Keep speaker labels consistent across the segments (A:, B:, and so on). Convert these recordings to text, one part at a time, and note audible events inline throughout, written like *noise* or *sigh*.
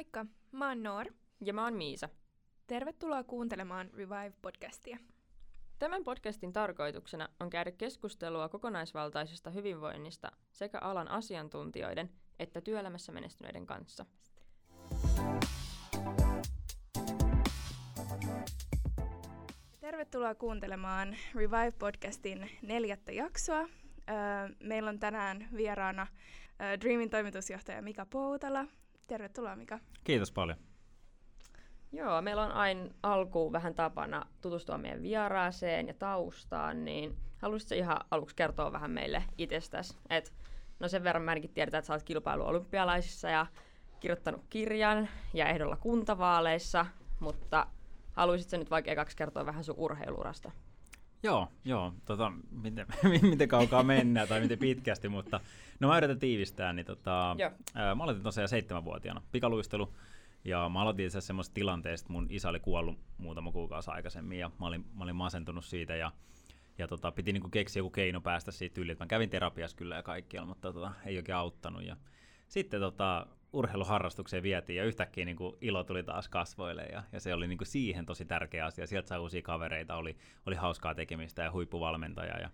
A: Moikka, mä oon Noor.
B: Ja mä oon Miisa.
A: Tervetuloa kuuntelemaan Revive-podcastia.
B: Tämän podcastin tarkoituksena on käydä keskustelua kokonaisvaltaisesta hyvinvoinnista sekä alan asiantuntijoiden että työelämässä menestyneiden kanssa.
A: Tervetuloa kuuntelemaan Revive-podcastin neljättä jaksoa. Meillä on tänään vieraana Dreamin toimitusjohtaja Mika Poutala. Tervetuloa Mika.
C: Kiitos paljon.
B: Joo, meillä on aina alkuun vähän tapana tutustua meidän vieraaseen ja taustaan, niin haluaisitko ihan aluksi kertoa vähän meille itsestäsi? Et, no sen verran mä ainakin tiedetään, että sä oot kilpailu olympialaisissa ja kirjoittanut kirjan ja ehdolla kuntavaaleissa, mutta haluaisitko nyt vaikka kaksi kertoa vähän sun urheilurasta?
C: Joo, joo. Tota, miten, *laughs* miten kaukaa mennään tai miten pitkästi, mutta no mä yritän tiivistää. Niin tota, ää, mä aloitin tosiaan seitsemänvuotiaana pikaluistelu. Ja mä aloitin itse semmoisesta tilanteesta, että mun isä oli kuollut muutama kuukausi aikaisemmin ja mä olin, mä olin masentunut siitä ja, ja tota, piti niinku keksiä joku keino päästä siitä yli. Mä kävin terapiassa kyllä ja kaikkialla, mutta tota, ei oikein auttanut. Ja sitten tota, urheiluharrastukseen vietiin ja yhtäkkiä niin kuin ilo tuli taas kasvoille ja, ja se oli niin kuin siihen tosi tärkeä asia. Sieltä sai uusia kavereita, oli, oli hauskaa tekemistä ja huippuvalmentaja ja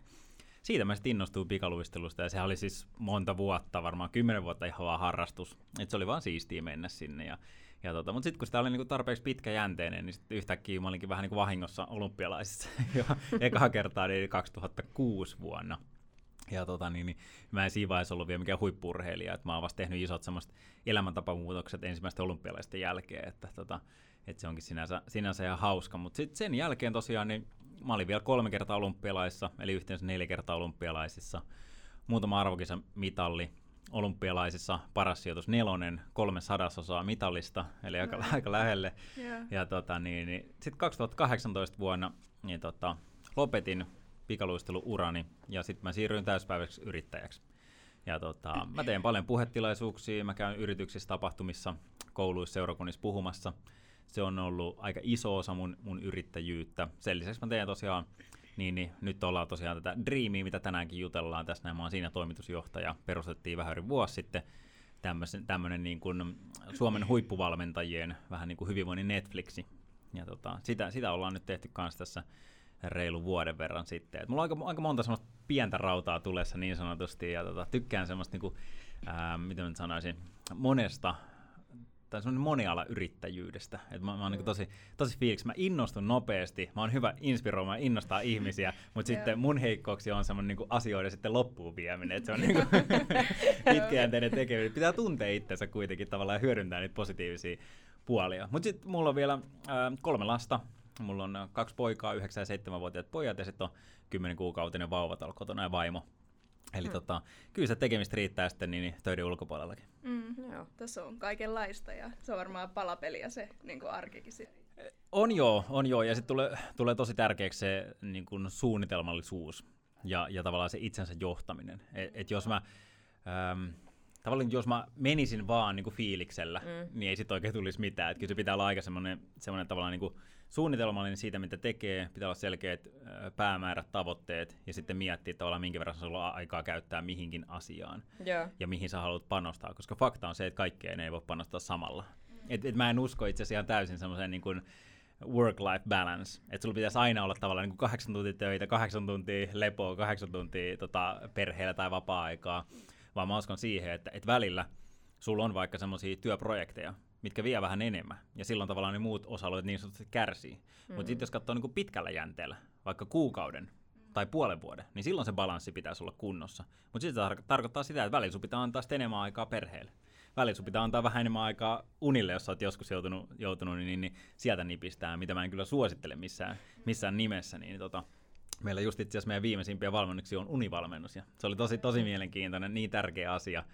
C: siitä mä sitten innostuin pikaluistelusta ja se oli siis monta vuotta, varmaan kymmenen vuotta ihan vaan harrastus. Et se oli vaan siistiä mennä sinne ja, ja tota, mutta sitten kun sitä oli niinku tarpeeksi pitkäjänteinen, niin sitten yhtäkkiä mä olinkin vähän niin kuin vahingossa olympialaisissa *laughs* jo ekaa kertaa niin 2006 vuonna. Ja tota, niin, niin, mä en siinä vaiheessa ollut vielä mikään huippurheilija, että mä oon vasta tehnyt isot semmoista elämäntapamuutokset ensimmäisten olympialaisten jälkeen, että, tota, että se onkin sinänsä, sinänsä ihan hauska. Mutta sitten sen jälkeen tosiaan, niin mä olin vielä kolme kertaa olympialaisissa, eli yhteensä neljä kertaa olympialaisissa. Muutama arvokisa mitalli, olympialaisissa paras sijoitus nelonen, kolme sadasosaa mitallista, eli aika, mm. aika lähelle. Yeah. Ja tota, niin, niin, sitten 2018 vuonna niin tota, lopetin pikaluisteluurani ja sitten mä siirryin täyspäiväksi yrittäjäksi. Ja tota, mä teen paljon puhetilaisuuksia, mä käyn yrityksissä, tapahtumissa, kouluissa, seurakunnissa puhumassa. Se on ollut aika iso osa mun, mun yrittäjyyttä. Sen lisäksi mä teen tosiaan, niin, niin nyt ollaan tosiaan tätä Dreamia, mitä tänäänkin jutellaan tässä näin. Mä oon siinä toimitusjohtaja, perustettiin vähän yli vuosi sitten tämmöinen niin kuin Suomen huippuvalmentajien vähän niin kuin hyvinvoinnin Netflixi. Ja tota, sitä, sitä ollaan nyt tehty kanssa tässä reilu vuoden verran sitten. Et mulla on aika, aika monta semmoista pientä rautaa tulessa niin sanotusti, ja tota, tykkään semmoista, niinku, ää, miten mä sanoisin, monesta tai semmoinen moniala-yrittäjyydestä. Et mä, mä oon mm. niin tosi, tosi fiiliksi. Mä innostun nopeasti, mä oon hyvä inspiroimaan, innostaa ihmisiä, *laughs* mutta sitten mun heikkouksia on semmoinen niin asioiden sitten loppuun vieminen. Et se on *laughs* niin pitkäjänteinen tekeminen. Pitää tuntea itsensä kuitenkin tavallaan ja hyödyntää niitä positiivisia puolia. Mutta sitten mulla on vielä ää, kolme lasta, Mulla on äh, kaksi poikaa, 9- ja 7-vuotiaat pojat ja sitten on 10 kuukautinen vauva täällä kotona ja vaimo. Eli mm. tota, kyllä se tekemistä riittää sitten niin, niin töiden ulkopuolellakin.
A: Mm, joo. Tässä on kaikenlaista ja se on varmaan palapeliä se niin kuin arkikin sitten.
C: On joo, on joo. Ja sitten tulee, tulee tosi tärkeäksi se niin kuin suunnitelmallisuus ja, ja tavallaan se itsensä johtaminen. Et, et jos mä... Ähm, tavallaan jos mä menisin vaan niin kuin fiiliksellä, mm. niin ei sitten oikein tulisi mitään. Et kyllä se pitää olla aika semmoinen, semmoinen tavallaan niin kuin suunnitelmallinen siitä, mitä tekee, pitää olla selkeät päämäärät, tavoitteet ja sitten miettiä tavallaan, minkä verran sulla on aikaa käyttää mihinkin asiaan yeah. ja mihin sä haluat panostaa, koska fakta on se, että kaikkeen ei voi panostaa samalla. Mm. Et, et mä en usko itse asiassa ihan täysin semmoiseen niin kuin work-life balance, että sulla pitäisi aina olla tavallaan niin kuin kahdeksan tuntia töitä, kahdeksan tuntia lepoa, kahdeksan tuntia tota, perheellä tai vapaa-aikaa, vaan mä uskon siihen, että, että välillä sulla on vaikka semmoisia työprojekteja, mitkä vie vähän enemmän. Ja silloin tavallaan ne muut osa-alueet niin sanotusti kärsii. Mm. Mutta sitten jos katsoo niin kuin pitkällä jänteellä, vaikka kuukauden tai puolen vuoden, niin silloin se balanssi pitäisi olla kunnossa. Mutta sitten se tar- tarkoittaa sitä, että välillä sun pitää antaa enemmän aikaa perheelle. Välillä sun pitää antaa vähän enemmän aikaa unille, jos sä oot joskus joutunut, joutunut niin, niin, niin sieltä nipistää, mitä mä en kyllä suosittele missään, missään nimessä. Niin, tota, meillä just itse asiassa meidän viimeisimpiä valmennuksia on univalmennus, ja se oli tosi, tosi mielenkiintoinen, niin tärkeä asia,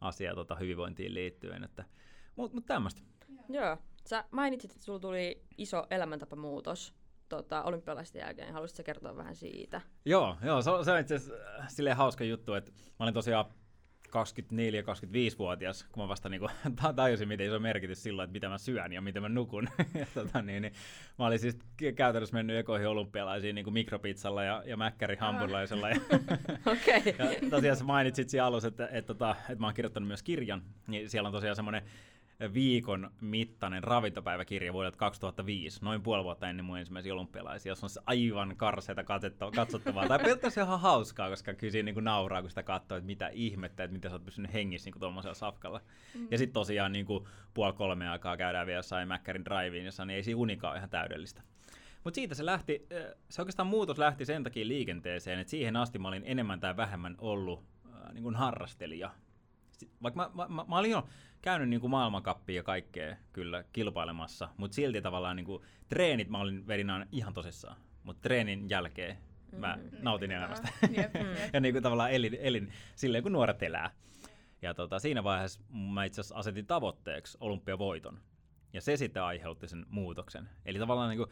C: asia tota, hyvinvointiin liittyen, että mutta mut tämmöistä.
B: Joo. Sä mainitsit, että sulla tuli iso elämäntapamuutos tota, olympialaisten jälkeen. Haluaisitko kertoa vähän siitä?
C: Joo, joo se, on, se on itse asiassa äh, silleen hauska juttu, että mä olin tosiaan 24-25-vuotias, kun mä vasta *laughs* niin kuin, tajusin, miten iso merkitys silloin, että mitä mä syön ja miten mä nukun. *laughs* ja, tota, niin, niin, mä olin siis käytännössä mennyt ekoihin olympialaisiin niin kuin mikropizzalla ja, ja mäkkäri hampurilaisella. *laughs* Ja,
B: okay.
C: ja tosiaan sä mainitsit siinä alussa, että, että, että, että, että mä oon kirjoittanut myös kirjan, niin siellä on tosiaan semmoinen viikon mittainen ravintopäiväkirja vuodelta 2005, noin puoli vuotta ennen mun ensimmäisiä olympialaisia, jos on se aivan karseita katsottavaa. tai periaatteessa ihan hauskaa, koska kyllä siinä niin nauraa, kun sitä katsoo, että mitä ihmettä, että miten sä oot pysynyt hengissä niin tuollaisella safkalla. Mm. Ja sitten tosiaan niin kuin puoli kolme aikaa käydään vielä jossain Mäkkärin driveen, jossa niin ei siinä unikaan ihan täydellistä. Mutta siitä se lähti, se oikeastaan muutos lähti sen takia liikenteeseen, että siihen asti mä olin enemmän tai vähemmän ollut äh, niin kuin harrastelija. Vaikka mä, mä, mä, mä olin jo käynyt niin kuin maailmankappia ja kaikkea kyllä kilpailemassa, mutta silti tavallaan niin kuin, treenit mä olin vedin ihan tosissaan. Mutta treenin jälkeen mä mm-hmm. nautin elämästä. *laughs* *laughs* ja niin kuin tavallaan elin, elin silleen, kun nuoret elää. Ja tota, siinä vaiheessa mä itse asiassa asetin tavoitteeksi olympiavoiton. Ja se sitten aiheutti sen muutoksen. Eli tavallaan niin kuin,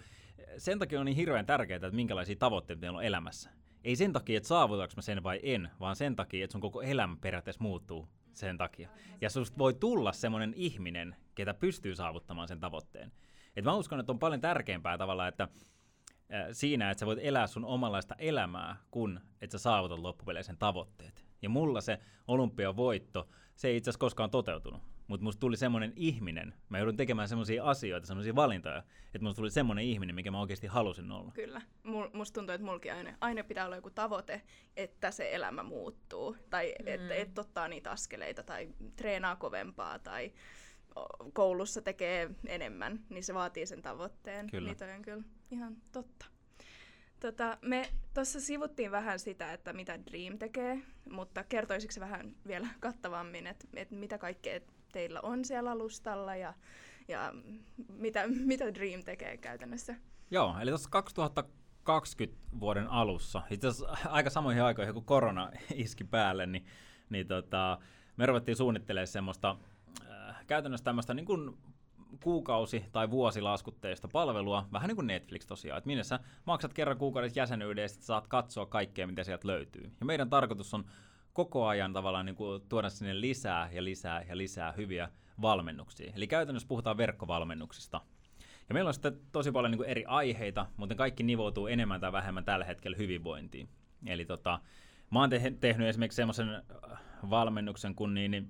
C: sen takia on niin hirveän tärkeää, että minkälaisia tavoitteita meillä on elämässä. Ei sen takia, että saavutaanko mä sen vai en, vaan sen takia, että sun koko elämä periaatteessa muuttuu sen takia. Ja susta voi tulla semmoinen ihminen, ketä pystyy saavuttamaan sen tavoitteen. Et mä uskon, että on paljon tärkeämpää tavalla, että siinä, että sä voit elää sun omanlaista elämää, kun että sä saavutat loppupeleissä sen tavoitteet. Ja mulla se olympiavoitto, se ei itse asiassa koskaan toteutunut mutta musta tuli semmoinen ihminen, mä joudun tekemään semmoisia asioita, semmoisia valintoja, että musta tuli semmoinen ihminen, mikä mä oikeasti halusin olla.
A: Kyllä. Mul, musta tuntuu, että mulki aina, aina pitää olla joku tavoite, että se elämä muuttuu, tai mm. että et ottaa niitä askeleita, tai treenaa kovempaa, tai koulussa tekee enemmän, niin se vaatii sen tavoitteen. Kyllä. Niitä on kyllä ihan totta. Tota, me tuossa sivuttiin vähän sitä, että mitä Dream tekee, mutta kertoisitko vähän vielä kattavammin, että, että mitä kaikkea teillä on siellä alustalla ja, ja mitä, mitä Dream tekee käytännössä?
C: Joo, eli tuossa 2020 vuoden alussa, itse asiassa aika samoihin aikoihin kun korona iski päälle, niin, niin tota, me ruvettiin suunnittelemaan semmoista äh, käytännössä tämmöistä niin kuin kuukausi- tai vuosilaskutteista palvelua, vähän niin kuin Netflix tosiaan, että minne sä maksat kerran kuukaudessa jäsenyyden ja sitten saat katsoa kaikkea, mitä sieltä löytyy. Ja meidän tarkoitus on koko ajan tavallaan niin kuin tuoda sinne lisää ja lisää ja lisää hyviä valmennuksia. Eli käytännössä puhutaan verkkovalmennuksista. Ja meillä on sitten tosi paljon niin kuin eri aiheita, mutta kaikki nivoutuu enemmän tai vähemmän tällä hetkellä hyvinvointiin. Eli tota, mä oon te- tehnyt esimerkiksi semmoisen äh, valmennuksen kuin niin, niin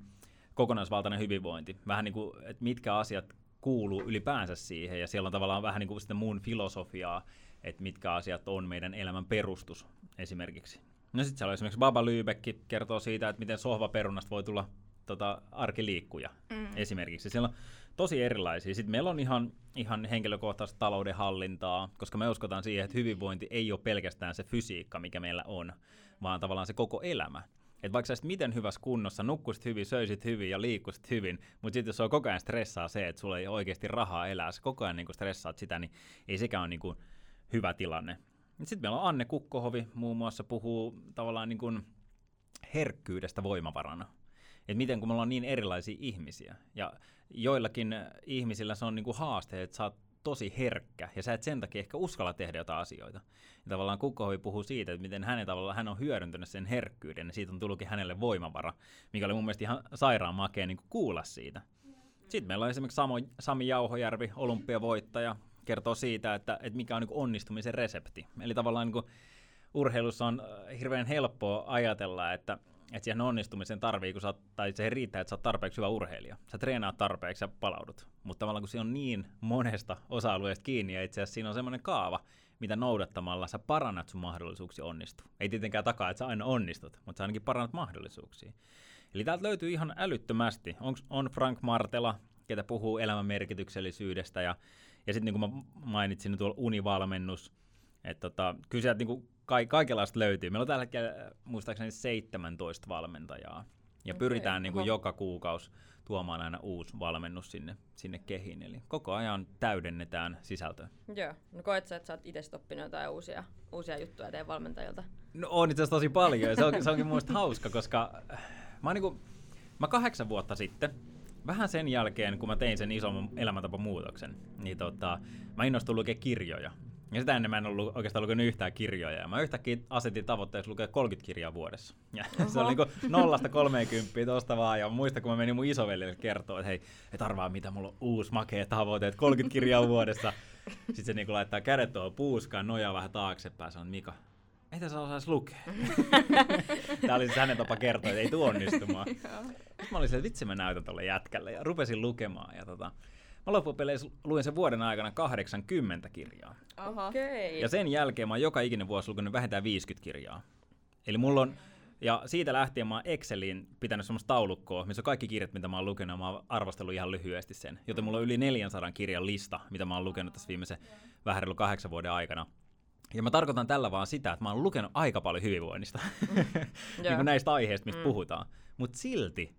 C: kokonaisvaltainen hyvinvointi. Vähän niin kuin, että mitkä asiat kuuluu ylipäänsä siihen, ja siellä on tavallaan vähän niin kuin sitten muun filosofiaa, että mitkä asiat on meidän elämän perustus esimerkiksi. No sitten siellä on esimerkiksi Baba Lybekki kertoo siitä, että miten sohvaperunasta voi tulla tota, arkiliikkuja mm. esimerkiksi. Siellä on tosi erilaisia. Sitten meillä on ihan, ihan henkilökohtaista talouden hallintaa, koska me uskotaan siihen, että hyvinvointi ei ole pelkästään se fysiikka, mikä meillä on, vaan tavallaan se koko elämä. Et vaikka sä miten hyvässä kunnossa, nukkuisit hyvin, söisit hyvin ja liikkuisit hyvin, mutta sitten jos on koko ajan stressaa se, että sulla ei oikeasti rahaa elää, sä koko ajan niin stressaat sitä, niin ei sekään ole niin hyvä tilanne. Sitten meillä on Anne Kukkohovi muun muassa puhuu tavallaan niin kuin herkkyydestä voimavarana. Että miten kun me ollaan niin erilaisia ihmisiä ja joillakin ihmisillä se on niin kuin haaste, että sä oot tosi herkkä ja sä et sen takia ehkä uskalla tehdä jotain asioita. Ja tavallaan Kukkohovi puhuu siitä, että miten hänen tavallaan hän on hyödyntänyt sen herkkyyden ja siitä on tullutkin hänelle voimavara, mikä oli mun mielestä ihan sairaan makea niin kuulla siitä. Sitten meillä on esimerkiksi Samo, Sami Jauhojärvi, olympiavoittaja, kertoo siitä, että, että mikä on niin onnistumisen resepti. Eli tavallaan niin urheilussa on äh, hirveän helppoa ajatella, että, että siihen onnistumisen tarvii, kun sä, tai se riittää, että sä oot tarpeeksi hyvä urheilija. Sä treenaat tarpeeksi ja palaudut. Mutta tavallaan kun se on niin monesta osa-alueesta kiinni, ja itse asiassa siinä on semmoinen kaava, mitä noudattamalla sä parannat sun mahdollisuuksia onnistua. Ei tietenkään takaa, että sä aina onnistut, mutta sä ainakin parannat mahdollisuuksia. Eli täältä löytyy ihan älyttömästi. Onks, on Frank Martela, ketä puhuu elämän merkityksellisyydestä ja ja sitten niin kuin mä mainitsin niin tuolla univalmennus, että tota, kyllä sieltä niin kuin ka- kaikenlaista löytyy. Meillä on tällä hetkellä muistaakseni 17 valmentajaa. Ja okay, pyritään niin kuin joka kuukausi tuomaan aina uusi valmennus sinne, sinne kehiin. Eli koko ajan täydennetään sisältöä.
B: Joo. No koet sä, että sä oot itse oppinut jotain uusia, uusia juttuja teidän valmentajilta?
C: No on itse asiassa tosi paljon. Se, on, se onkin mun hauska, koska mä, niin kuin, mä kahdeksan vuotta sitten vähän sen jälkeen, kun mä tein sen ison elämäntapamuutoksen, niin tota, mä innostuin lukea kirjoja. Ja sitä ennen mä en ollut oikeastaan lukenut yhtään kirjoja. Ja mä yhtäkkiä asetin tavoitteeksi lukea 30 kirjaa vuodessa. Ja *laughs* se oli niin nollasta 30 tosta vaan. Ja muista, kun mä menin mun isoveljelle kertoa, että hei, et arvaa mitä, mulla on uusi makea tavoite, että 30 kirjaa vuodessa. Sitten se niin laittaa kädet tuohon puuskaan, nojaa vähän taaksepäin, sanoo, Mika, mitä sä osaisi lukea? *laughs* Tämä oli siis hänen tapa kertoa, että ei tuo onnistumaan. *laughs* Sitten mä olin että vitsi mä näytän tolle jätkälle ja rupesin lukemaan. Ja tota, mä loppupeleissä luin sen vuoden aikana 80 kirjaa.
B: Okay.
C: Ja sen jälkeen mä oon joka ikinen vuosi lukenut vähintään 50 kirjaa. Eli mulla on, ja siitä lähtien mä oon Exceliin pitänyt semmoista taulukkoa, missä on kaikki kirjat, mitä mä oon lukenut, mä oon arvostellut ihan lyhyesti sen. Joten mulla on yli 400 kirjan lista, mitä mä oon lukenut tässä viimeisen vähän kahdeksan vuoden aikana. Ja mä tarkoitan tällä vaan sitä, että mä oon lukenut aika paljon hyvinvoinnista, mm. *laughs* niin kuin näistä aiheista, mistä mm. puhutaan. Mutta silti,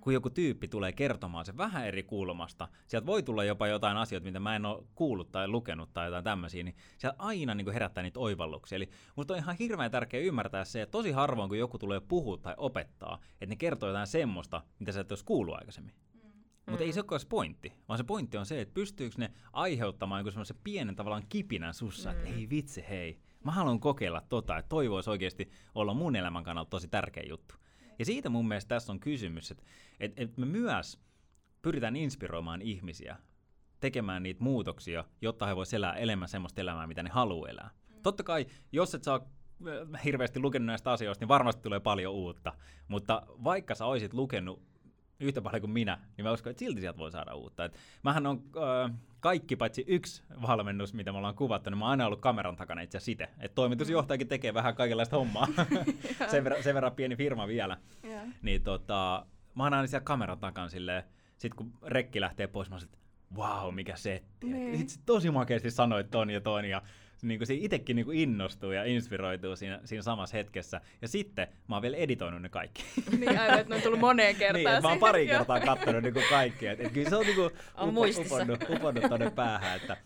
C: kun joku tyyppi tulee kertomaan se vähän eri kulmasta, sieltä voi tulla jopa jotain asioita, mitä mä en ole kuullut tai lukenut tai jotain tämmöisiä, niin sieltä aina niin kuin herättää niitä oivalluksia. Eli musta on ihan hirveän tärkeää ymmärtää se, että tosi harvoin kun joku tulee puhua tai opettaa, että ne kertoo jotain semmoista, mitä sä et olisi kuullut aikaisemmin. Mutta mm. ei se ole se pointti, vaan se pointti on se, että pystyykö ne aiheuttamaan joku semmoisen pienen tavallaan kipinän sussa, mm. että ei vitsi hei, mä haluan kokeilla tota, että toi voisi oikeasti olla mun elämän kannalta tosi tärkeä juttu. Ja siitä mun mielestä tässä on kysymys, että, että, että me myös pyritään inspiroimaan ihmisiä tekemään niitä muutoksia, jotta he voisivat elää elämän semmoista elämää, mitä ne haluaa elää. Mm. Totta kai, jos et saa äh, hirveästi lukenut näistä asioista, niin varmasti tulee paljon uutta. Mutta vaikka sä olisit lukenut yhtä paljon kuin minä, niin mä uskon, että silti sieltä voi saada uutta. Et mähän on äh, kaikki paitsi yksi valmennus, mitä me ollaan kuvattu, niin mä oon aina ollut kameran takana itse asiassa itse. Että toimitusjohtajakin tekee vähän kaikenlaista hommaa. *laughs* *laughs* sen, verran, sen verran pieni firma vielä. Yeah. Niin tota, mä oon aina siellä kameran takana silleen, sit kun rekki lähtee pois, mä oon että wow, mikä setti. Niin. Itse tosi makeasti sanoit ton ja ton ja niin kuin itsekin niin kuin innostuu ja inspiroituu siinä, siinä samassa hetkessä. Ja sitten mä oon vielä editoinut ne kaikki. *laughs*
A: niin aivan, että ne on tullut moneen kertaan.
C: niin, mä oon pari kertaa katsonut niin kuin kaikki. Et, et kyllä se on, niin kuin on upo, uponnut, uponnut tonne päähän. Että,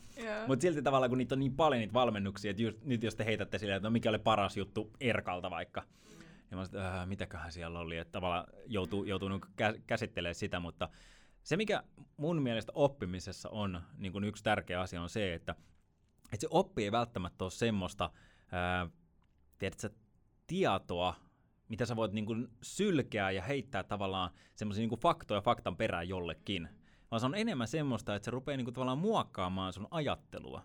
C: mutta silti tavallaan, kun niitä on niin paljon niitä valmennuksia, että just, nyt jos te heitätte silleen, että no mikä oli paras juttu Erkalta vaikka, ja mä sanoin, että äh, mitäköhän siellä oli, että tavallaan joutuu, joutuu niin käsittelemään sitä, mutta se, mikä mun mielestä oppimisessa on niin kuin yksi tärkeä asia, on se, että että se oppi ei välttämättä ole semmoista, ää, tiedätkö, tietoa, mitä sä voit niin kuin sylkeä ja heittää tavallaan semmoisia niin faktoja faktan perään jollekin. Vaan se on enemmän semmoista, että se rupeaa niin kuin tavallaan muokkaamaan sun ajattelua.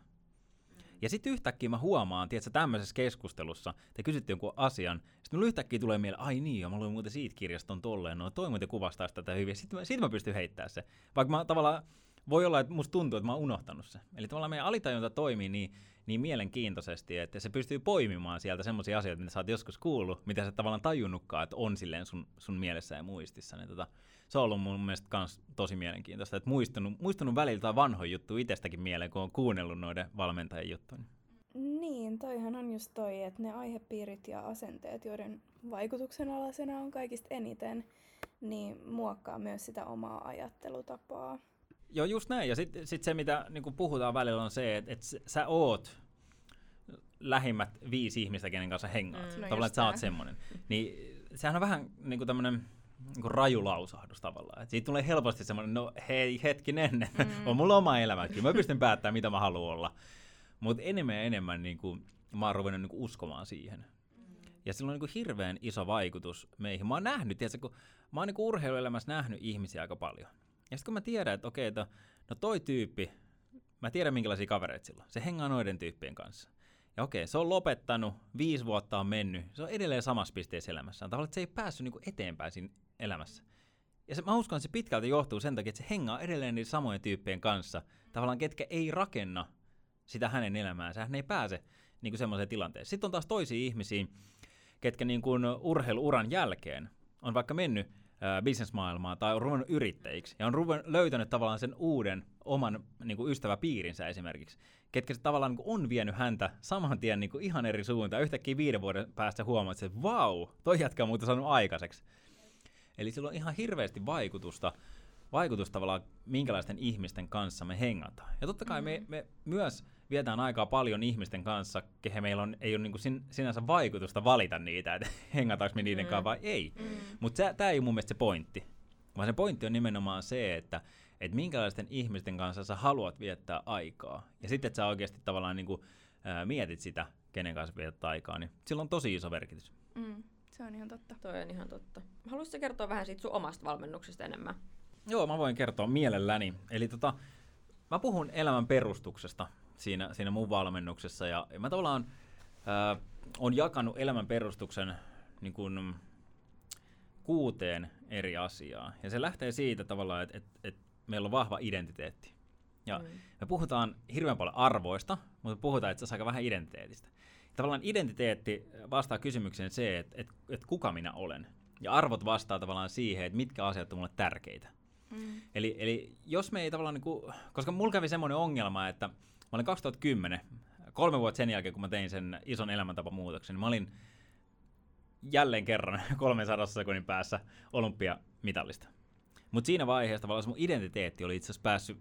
C: Ja sitten yhtäkkiä mä huomaan, tiedätkö, tämmöisessä keskustelussa, te kysytte jonkun asian, sitten mulla yhtäkkiä tulee mieleen, ai niin, ja mä luin muuten siitä kirjaston tolleen, no toi muuten kuvastaa sitä tätä hyvin, sitten mä, sit mä pystyn heittämään se. Vaikka mä tavallaan voi olla, että musta tuntuu, että mä oon unohtanut se. Eli tavallaan meidän alitajunta toimii niin, niin mielenkiintoisesti, että se pystyy poimimaan sieltä semmoisia asioita, mitä sä oot joskus kuullut, mitä sä tavallaan tajunnutkaan, että on silleen sun, sun mielessä ja muistissa. Niin tota, se on ollut mun mielestä kans tosi mielenkiintoista, että muistunut, muistunut välillä vanhoja juttu itsestäkin mieleen, kun on kuunnellut noiden valmentajien juttuja.
D: Niin, toihan on just toi, että ne aihepiirit ja asenteet, joiden vaikutuksen alasena on kaikista eniten, niin muokkaa myös sitä omaa ajattelutapaa.
C: Joo, just näin. Ja sitten sit se, mitä niin puhutaan välillä, on se, että et sä oot lähimmät viisi ihmistä, kenen kanssa hengaat. Mm. No tavallaan, että sä oot semmoinen. Niin sehän on vähän niin kuin tämmöinen niin raju lausahdus tavallaan. Et siitä tulee helposti semmoinen, no hei hetkinen, mm. on mulla oma elämäkin. Mä pystyn päättämään, mitä mä haluan olla. Mutta enemmän ja enemmän niin kuin, mä oon ruvennut niin kuin uskomaan siihen. Ja sillä on niin kuin hirveän iso vaikutus meihin. Mä oon nähnyt, tiedätkö, kun mä oon niin kuin urheiluelämässä nähnyt ihmisiä aika paljon. Ja sitten kun mä tiedän, että okei, että no toi tyyppi, mä tiedän minkälaisia kavereita sillä Se hengaa noiden tyyppien kanssa. Ja okei, se on lopettanut, viisi vuotta on mennyt, se on edelleen samassa pisteessä elämässä. Tavallaan, että se ei päässyt niinku eteenpäin siinä elämässä. Ja se, mä uskon, että se pitkälti johtuu sen takia, että se hengaa edelleen niiden samojen tyyppien kanssa, tavallaan ketkä ei rakenna sitä hänen elämäänsä. Hän ei pääse niin kuin semmoiseen tilanteeseen. Sitten on taas toisia ihmisiä, ketkä niin kuin urheiluuran jälkeen on vaikka mennyt bisnesmaailmaa tai on ruvennut yrittäjiksi ja on ruvennut, löytänyt tavallaan sen uuden oman niin kuin ystäväpiirinsä esimerkiksi, ketkä se tavallaan niin kuin on vienyt häntä saman tien niin kuin ihan eri suuntaan. Yhtäkkiä viiden vuoden päästä huomaat, että vau, toi jätkä on muuten saanut aikaiseksi. Eli sillä on ihan hirveästi vaikutusta, vaikutusta tavallaan, minkälaisten ihmisten kanssa me hengataan. Ja totta kai mm-hmm. me, me myös vietään aikaa paljon ihmisten kanssa, kehen meillä on, ei ole niin kuin sin, sinänsä vaikutusta valita niitä, että *laughs* hengataanko me niiden mm. kanssa vai ei. Mm. Mutta tämä ei ole mun mielestä se pointti. Vaan se pointti on nimenomaan se, että et minkälaisten ihmisten kanssa sä haluat viettää aikaa. Ja sitten, että sä oikeasti tavallaan niin kuin, ää, mietit sitä, kenen kanssa vietät aikaa, niin sillä on tosi iso merkitys.
A: Mm, se on ihan totta.
B: Toi on ihan totta. Haluaisitko kertoa vähän siitä sun omasta valmennuksesta enemmän?
C: Joo, mä voin kertoa mielelläni. Eli tota, mä puhun elämän perustuksesta siinä, siinä mun valmennuksessa. Ja, mä tavallaan ää, on jakanut elämän perustuksen niin kuin, kuuteen eri asiaa. Ja se lähtee siitä tavallaan, että et, et meillä on vahva identiteetti. Ja mm. me puhutaan hirveän paljon arvoista, mutta me puhutaan itse asiassa aika vähän identiteetistä. Tavallaan identiteetti vastaa kysymykseen se, että et, et kuka minä olen. Ja arvot vastaa tavallaan siihen, että mitkä asiat on mulle tärkeitä. Mm. Eli, eli jos me ei tavallaan, niin kuin, koska mulla kävi semmoinen ongelma, että mä olin 2010, kolme vuotta sen jälkeen, kun mä tein sen ison elämäntapamuutoksen, niin mä olin jälleen kerran *laughs* 300 sekunnin päässä olympiamitallista. Mutta siinä vaiheessa tavallaan mun identiteetti oli itse asiassa päässyt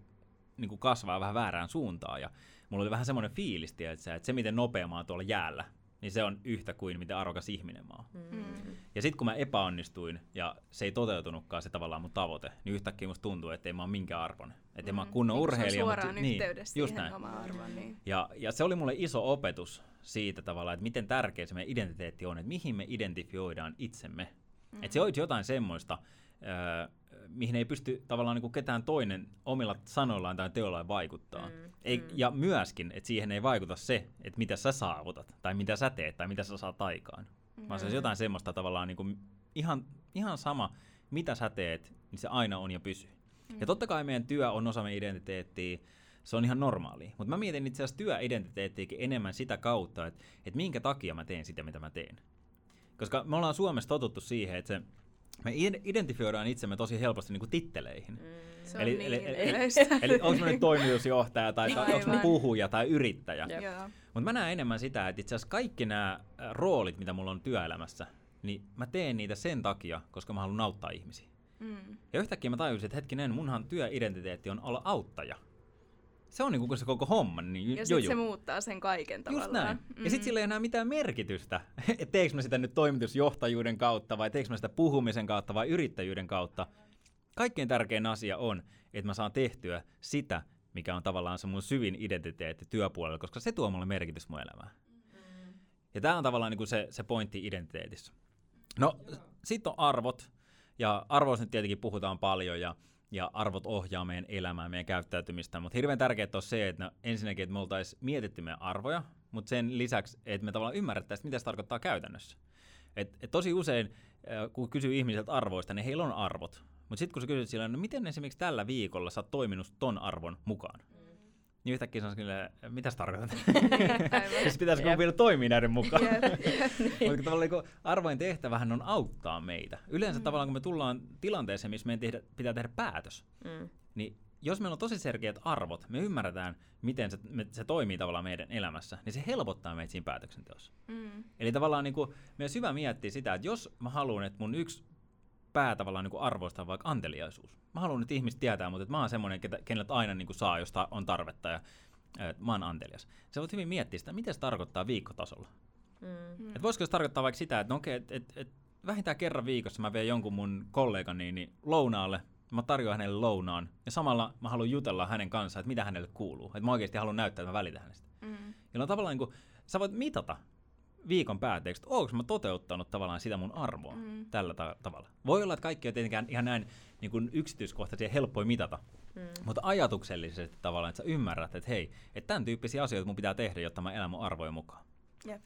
C: niin kasvaa vähän väärään suuntaan. Ja mulla oli vähän semmoinen fiilis, että se miten nopea mä oon tuolla jäällä, niin se on yhtä kuin miten arvokas ihminen mä oon. Mm. Ja sitten kun mä epäonnistuin ja se ei toteutunutkaan se tavallaan mun tavoite, niin yhtäkkiä musta tuntuu, että ei mä ole minkään arvon. Että mm. mä oon kunnon niin, urheilija.
A: Se on suoraan mutta, niin, yhteydessä niin, siihen omaan arvoon. Niin.
C: Ja, ja se oli mulle iso opetus siitä tavallaan, että miten tärkeä se meidän identiteetti on, että mihin me identifioidaan itsemme. Mm. Että se olisi jotain semmoista, äh, mihin ei pysty tavallaan niin kuin ketään toinen omilla sanoillaan tai teollaan vaikuttaa. Mm. Ei, mm. Ja myöskin, että siihen ei vaikuta se, että mitä sä saavutat, tai mitä sä teet, tai mitä sä saat aikaan. Mm. Vaan se on jotain semmoista tavallaan niin kuin ihan, ihan sama, mitä sä teet, niin se aina on ja pysyy. Mm. Ja totta kai meidän työ on osa meidän identiteettiä, se on ihan normaali. Mutta mä mietin itse asiassa työidentiteettiäkin enemmän sitä kautta, että, että minkä takia mä teen sitä, mitä mä teen. Koska me ollaan Suomessa totuttu siihen, että se me identifioidaan itsemme tosi helposti niin kuin titteleihin. Mm.
A: Se on eli, niin eli,
C: eli, *laughs* eli onko nyt toimitusjohtaja tai, tai onko puhuja tai yrittäjä. Mutta mä näen enemmän sitä, että itse asiassa kaikki nämä roolit, mitä mulla on työelämässä, niin mä teen niitä sen takia, koska mä haluan auttaa ihmisiä. Mm. Ja yhtäkkiä mä tajusin, että hetkinen, munhan työidentiteetti on olla auttaja se on niinku se koko homma. Niin
A: ja sitten se muuttaa sen kaiken tavallaan.
C: Just näin. Mm-hmm. Ja sitten sillä ei enää mitään merkitystä, *laughs* että teekö mä sitä nyt toimitusjohtajuuden kautta vai teekö mä sitä puhumisen kautta vai yrittäjyyden kautta. Kaikkein tärkein asia on, että mä saan tehtyä sitä, mikä on tavallaan se mun syvin identiteetti työpuolella, koska se tuo mulle merkitys mun elämään. Ja tämä on tavallaan niinku se, se pointti identiteetissä. No, sitten on arvot, ja arvoista nyt tietenkin puhutaan paljon, ja ja arvot ohjaa meidän elämää, meidän käyttäytymistä. Mutta hirveän tärkeää on se, että no, ensinnäkin, että me oltaisiin mietitty meidän arvoja, mutta sen lisäksi, että me tavallaan ymmärrettäisiin, mitä se tarkoittaa käytännössä. Et, et tosi usein, kun kysyy ihmisiltä arvoista, niin heillä on arvot. Mutta sitten kun sä kysyt sillä, no miten esimerkiksi tällä viikolla sä oot toiminut ton arvon mukaan? Mm niin yhtäkkiä sanoisi kyllä, mitä sä tarkoitat? *laughs* siis pitäisikö yep. vielä toimia näiden mukaan? Yep. *laughs* niin. Mutta tavallaan niin arvojen tehtävähän on auttaa meitä. Yleensä mm. tavallaan kun me tullaan tilanteeseen, missä meidän tehdä, pitää tehdä päätös, mm. niin jos meillä on tosi selkeät arvot, me ymmärretään, miten se, me, se toimii tavallaan meidän elämässä, niin se helpottaa meitä siinä päätöksenteossa. Mm. Eli tavallaan niin kuin, meidän syvä miettiä sitä, että jos mä haluan, että mun yksi pää tavallaan niin arvoista vaikka anteliaisuus. Mä haluan, että ihmiset tietää, mutta että mä oon semmoinen, keneltä aina niin kuin saa, jos on tarvetta ja että mä oon antelias. Se voit hyvin miettiä sitä, mitä se tarkoittaa viikkotasolla. Mm. Et voisiko se tarkoittaa vaikka sitä, että no okei, et, et, et vähintään kerran viikossa mä vien jonkun mun kollegani niin lounaalle, mä tarjoan hänelle lounaan, ja samalla mä haluan jutella hänen kanssaan, että mitä hänelle kuuluu. Että mä oikeasti haluan näyttää, että mä välitän hänestä. Mm. Ja tavallaan niin kuin, sä voit mitata viikon päätteeksi, että onko mä toteuttanut tavallaan sitä mun arvoa mm. tällä ta- tavalla. Voi olla, että kaikki on tietenkään ihan näin niin kuin yksityiskohtaisia helppoja mitata, mm. mutta ajatuksellisesti tavallaan, että sä ymmärrät, että hei, että tämän tyyppisiä asioita mun pitää tehdä, jotta mä elän mun arvojen mukaan. Yep.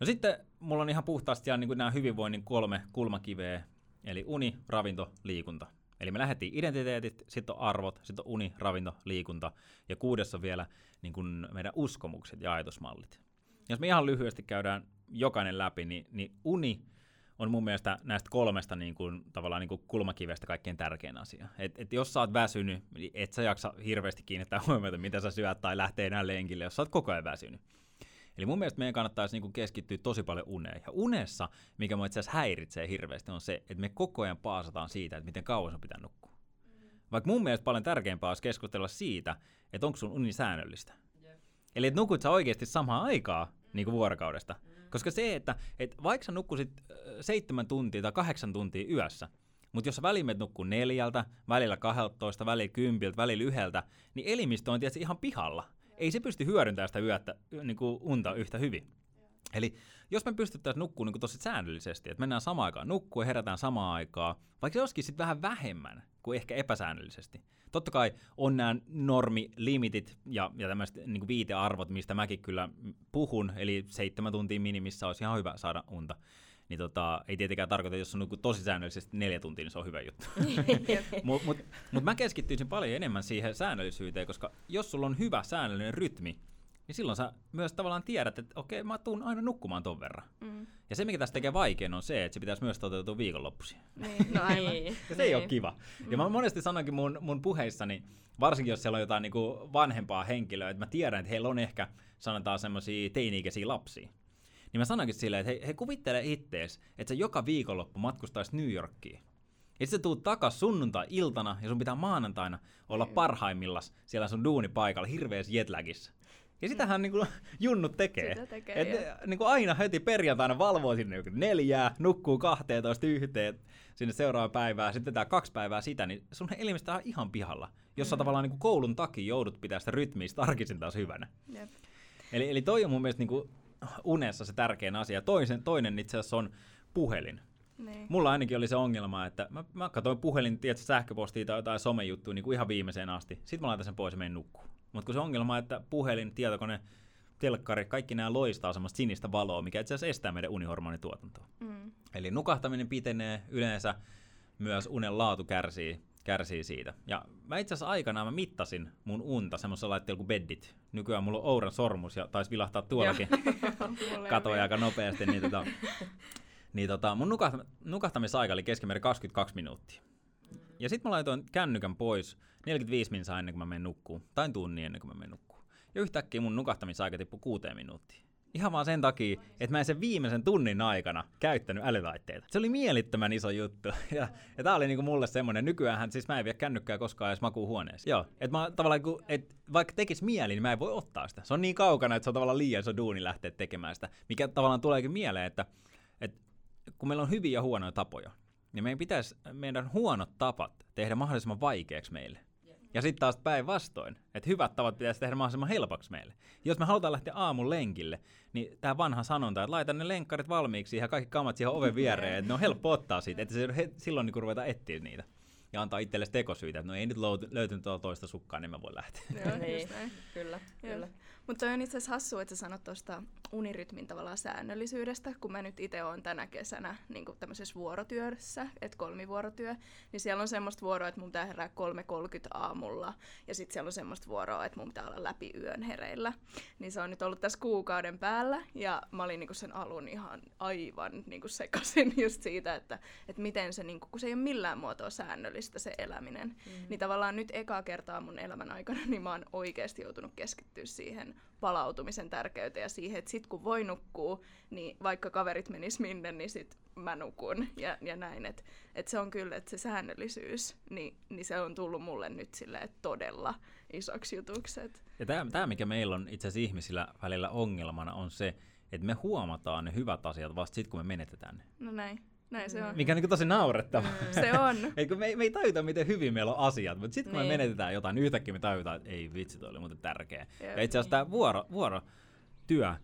C: No sitten mulla on ihan puhtaasti niin kuin nämä hyvinvoinnin kolme kulmakiveä, eli uni, ravinto, liikunta. Eli me lähdettiin identiteetit, sitten on arvot, sitten on uni, ravinto, liikunta ja kuudessa on vielä niin kuin meidän uskomukset ja ajatusmallit. Jos me ihan lyhyesti käydään jokainen läpi, niin, niin uni on mun mielestä näistä kolmesta niin kuin, tavallaan niin kuin kulmakivestä kaikkein tärkein asia. Et, et jos sä oot väsynyt, niin et sä jaksa hirveästi kiinnittää *laughs* huomiota, mitä sä syöt tai lähtee enää lenkille, jos sä oot koko ajan väsynyt. Eli mun mielestä meidän kannattaisi niin kuin keskittyä tosi paljon uneen. Ja unessa, mikä mua itse asiassa häiritsee hirveästi, on se, että me koko ajan paasataan siitä, että miten kauan sun pitää nukkua. Vaikka mun mielestä paljon tärkeämpää olisi keskustella siitä, että onko sun uni säännöllistä. Eli että nukut sä oikeasti samaan aikaa niin kuin vuorokaudesta. Koska se, että, että vaikka sä nukkusit seitsemän tuntia tai kahdeksan tuntia yössä, mutta jos sä välimet nukkuu neljältä, välillä 12, välillä kympiltä, välillä yhdeltä, niin elimistö on tietysti ihan pihalla. Ei se pysty hyödyntämään sitä yötä, niin kuin unta yhtä hyvin. Eli jos me pystyttäisiin nukkumaan niin tosi säännöllisesti, että mennään samaan aikaan nukkuu ja herätään samaan aikaan, vaikka se olisikin sitten vähän vähemmän kuin ehkä epäsäännöllisesti. Totta kai on nämä normilimitit ja, ja tämmöiset niin viitearvot, mistä mäkin kyllä puhun, eli seitsemän tuntia minimissä olisi ihan hyvä saada unta. Niin tota, ei tietenkään tarkoita, että jos on tosi säännöllisesti neljä tuntia, niin se on hyvä juttu. *laughs* Mutta mut, mut mä keskittyisin paljon enemmän siihen säännöllisyyteen, koska jos sulla on hyvä säännöllinen rytmi, niin silloin sä myös tavallaan tiedät, että okei, mä tuun aina nukkumaan ton verran. Mm. Ja se, mikä tästä tekee vaikein, on se, että se pitäisi myös toteutua viikonloppuisin.
A: Niin, no aivan. *laughs*
C: ja se ei ole niin. kiva. Ja mä monesti sanonkin mun, mun puheissani, varsinkin jos siellä on jotain niin kuin vanhempaa henkilöä, että mä tiedän, että heillä on ehkä, sanotaan semmoisia teini-ikäisiä lapsia. Niin mä sanonkin silleen, että he, he kuvittele ittees, että sä joka viikonloppu matkustaisit New Yorkiin. Ja sitten tuut takas sunnuntai-iltana ja sun pitää maanantaina olla niin. parhaimmillas siellä sun duunipaikalla hirveässä jetlagissa. Ja sitähän niin kuin, *laughs* junnut tekee.
A: Sitä tekee Et,
C: niin kuin aina heti perjantaina valvoo sinne neljää, nukkuu 12 yhteen sinne seuraavaan päivään, sitten tää kaksi päivää sitä, niin sun elimistä on ihan pihalla, jos mm. tavallaan niin kuin koulun takia joudut pitää sitä rytmiä arkisin taas hyvänä. Jep. Eli, eli toi on mun mielestä niin kuin unessa se tärkein asia. Toisen, toinen itse asiassa on puhelin. Niin. Mulla ainakin oli se ongelma, että mä, mä katsoin puhelin, tiedätkö, sähköpostia tai jotain somejuttuja niin kuin ihan viimeiseen asti. Sitten mä laitan sen pois ja menen nukkuun. Mutta kun se ongelma on, että puhelin, tietokone, telkkari, kaikki nämä loistaa semmoista sinistä valoa, mikä itse asiassa estää meidän unihormonituotantoa. Mm. Eli nukahtaminen pitenee yleensä, myös unen laatu kärsii, kärsii siitä. Ja mä itse asiassa aikanaan mä mittasin mun unta semmoisella laitteella kuin beddit. Nykyään mulla on Ouran sormus ja taisi vilahtaa tuollakin. *laughs* Katoi aika nopeasti. Niin, tota, *laughs* niin tota, mun nukahtamisaika oli keskimäärin 22 minuuttia. Ja sitten mä laitoin kännykän pois 45 minsaa ennen kuin mä menen nukkuun, tai tunnin ennen kuin mä menen nukkuun. Ja yhtäkkiä mun nukahtamisaika tippui kuuteen minuuttiin. Ihan vaan sen takia, että mä en sen viimeisen tunnin aikana käyttänyt älylaitteita. Se oli mielittömän iso juttu. *laughs* Ja, ja tää oli niinku mulle semmonen, nykyään siis mä en vie kännykkää koskaan edes makuuhuoneeseen. Joo, että mä tavallaan, kun, et vaikka tekis mieli, niin mä en voi ottaa sitä. Se on niin kaukana, että se on tavallaan liian iso duuni lähteä tekemään sitä. Mikä tavallaan tuleekin mieleen, että kun meillä on hyviä ja huonoja tapoja, niin meidän pitäisi meidän huonot tapat tehdä mahdollisimman vaikeaksi meille. Ja sitten taas päinvastoin, että hyvät tavat pitäisi tehdä mahdollisimman helpoksi meille. Jos me halutaan lähteä aamun lenkille, niin tämä vanha sanonta, että laita ne lenkkarit valmiiksi ja kaikki kamat siihen oven viereen, että ne on helppo ottaa siitä, että se, he, silloin niin ruveta etsiä niitä. Ja antaa itsellesi tekosyitä, että no ei nyt löytynyt toista sukkaa, niin mä voin lähteä.
B: Joo, niin, kyllä, kyllä.
A: Mutta on itse asiassa hassua, että sä sanot tuosta unirytmin tavallaan säännöllisyydestä, kun mä nyt itse olen tänä kesänä niin tämmöisessä vuorotyössä, että kolmivuorotyö, niin siellä on semmoista vuoroa, että mun pitää herää 3.30 aamulla, ja sitten siellä on semmoista vuoroa, että mun pitää olla läpi yön hereillä. Niin se on nyt ollut tässä kuukauden päällä, ja mä olin niin sen alun ihan aivan niin sekasin *laughs* just siitä, että, että miten se, niin kuin, kun se ei ole millään muotoa säännöllistä se eläminen, mm. niin tavallaan nyt eka kertaa mun elämän aikana, *laughs* niin mä oon oikeasti joutunut keskittyä siihen palautumisen tärkeyteen ja siihen, että sit kun voi nukkua, niin vaikka kaverit menis minne, niin sit mä nukun ja, ja näin. Että et se on kyllä, että se säännöllisyys, niin, niin se on tullut mulle nyt sille todella isoksi jutuksi.
C: Ja tämä, mikä meillä on itse asiassa ihmisillä välillä ongelmana, on se, että me huomataan ne hyvät asiat vasta sitten, kun me menetetään ne.
A: No näin. Näin se on.
C: Mikä on niin tosi naurettava. Mm.
A: Se on. *laughs*
C: Eikö me, me ei tajuta, miten hyvin meillä on asiat, mutta sitten kun niin. me menetetään jotain, niin yhtäkkiä me tajutaan, että ei vitsi, toi oli muuten tärkeä. Jep, ja itse asiassa niin. tämä vuoro, vuorotyö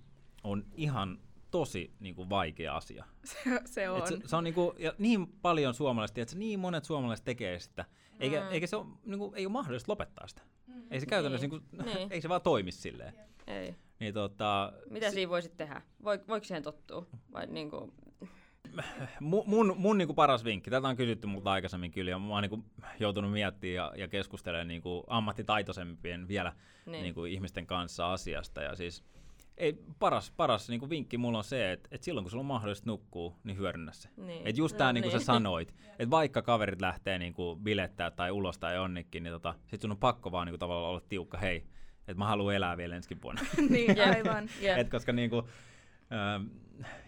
C: on ihan tosi niin kuin, vaikea asia. *laughs*
A: Se, se on.
C: Et se, se on niin, kuin, ja niin paljon suomalaiset, että niin monet suomalaiset tekee sitä, eikä, mm. eikä se ole, niin kuin, ei ole mahdollista lopettaa sitä. Mm. Ei se käytännössä, niin. Niin kuin, *laughs* niin. ei se vaan toimi silleen.
B: Ei.
C: Niin, tota,
B: Mitä si- siinä voisit tehdä? Voiko siihen tottua? Vai niin kuin,
C: mun, mun, mun niin kuin paras vinkki, tätä on kysytty multa aikaisemmin kyllä, ja mä oon niin kuin joutunut miettimään ja, ja keskustelemaan niin kuin ammattitaitoisempien vielä niin. Niin kuin ihmisten kanssa asiasta. Ja siis ei, paras, paras niin kuin vinkki mulla on se, että, että silloin kun sulla on mahdollista nukkua, niin hyödynnä se. Niin. Et just no, niin kuin niin. sä sanoit, että vaikka kaverit lähtee niin kuin bilettää tai ulos tai jonnekin, niin tota, sit sun on pakko vaan niin kuin tavallaan olla tiukka, hei, että mä haluan elää vielä ensi vuonna.
A: niin, *laughs* aivan.
C: Et koska niin kuin,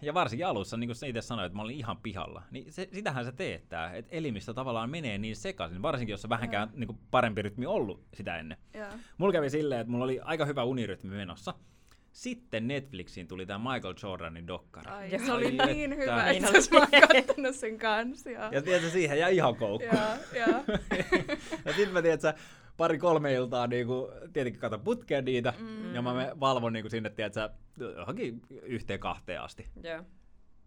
C: ja varsinkin alussa, niin kuin itse sanoit, että mä olin ihan pihalla, niin se, sitähän se teettää, että elimistö tavallaan menee niin sekaisin, varsinkin jos on vähänkään niin kuin parempi rytmi ollut sitä ennen. Ja. Mulla kävi silleen, että mulla oli aika hyvä unirytmi menossa, sitten Netflixiin tuli tämä Michael Jordanin dokkari.
A: Ai, se oli että, niin hyvä, että niin mä oon *laughs* kattonut sen kanssa.
C: Ja, ja tiedätkö, siihen *laughs* ja ihan koukku.
A: ja, ja.
C: ja sitten mä tiedätkö, pari-kolme iltaa niinku, tietenkin katon putkeen niitä, mm. ja mä valvon niinku sinne, tiedätkö, johonkin yhteen kahteen asti.
B: Joo.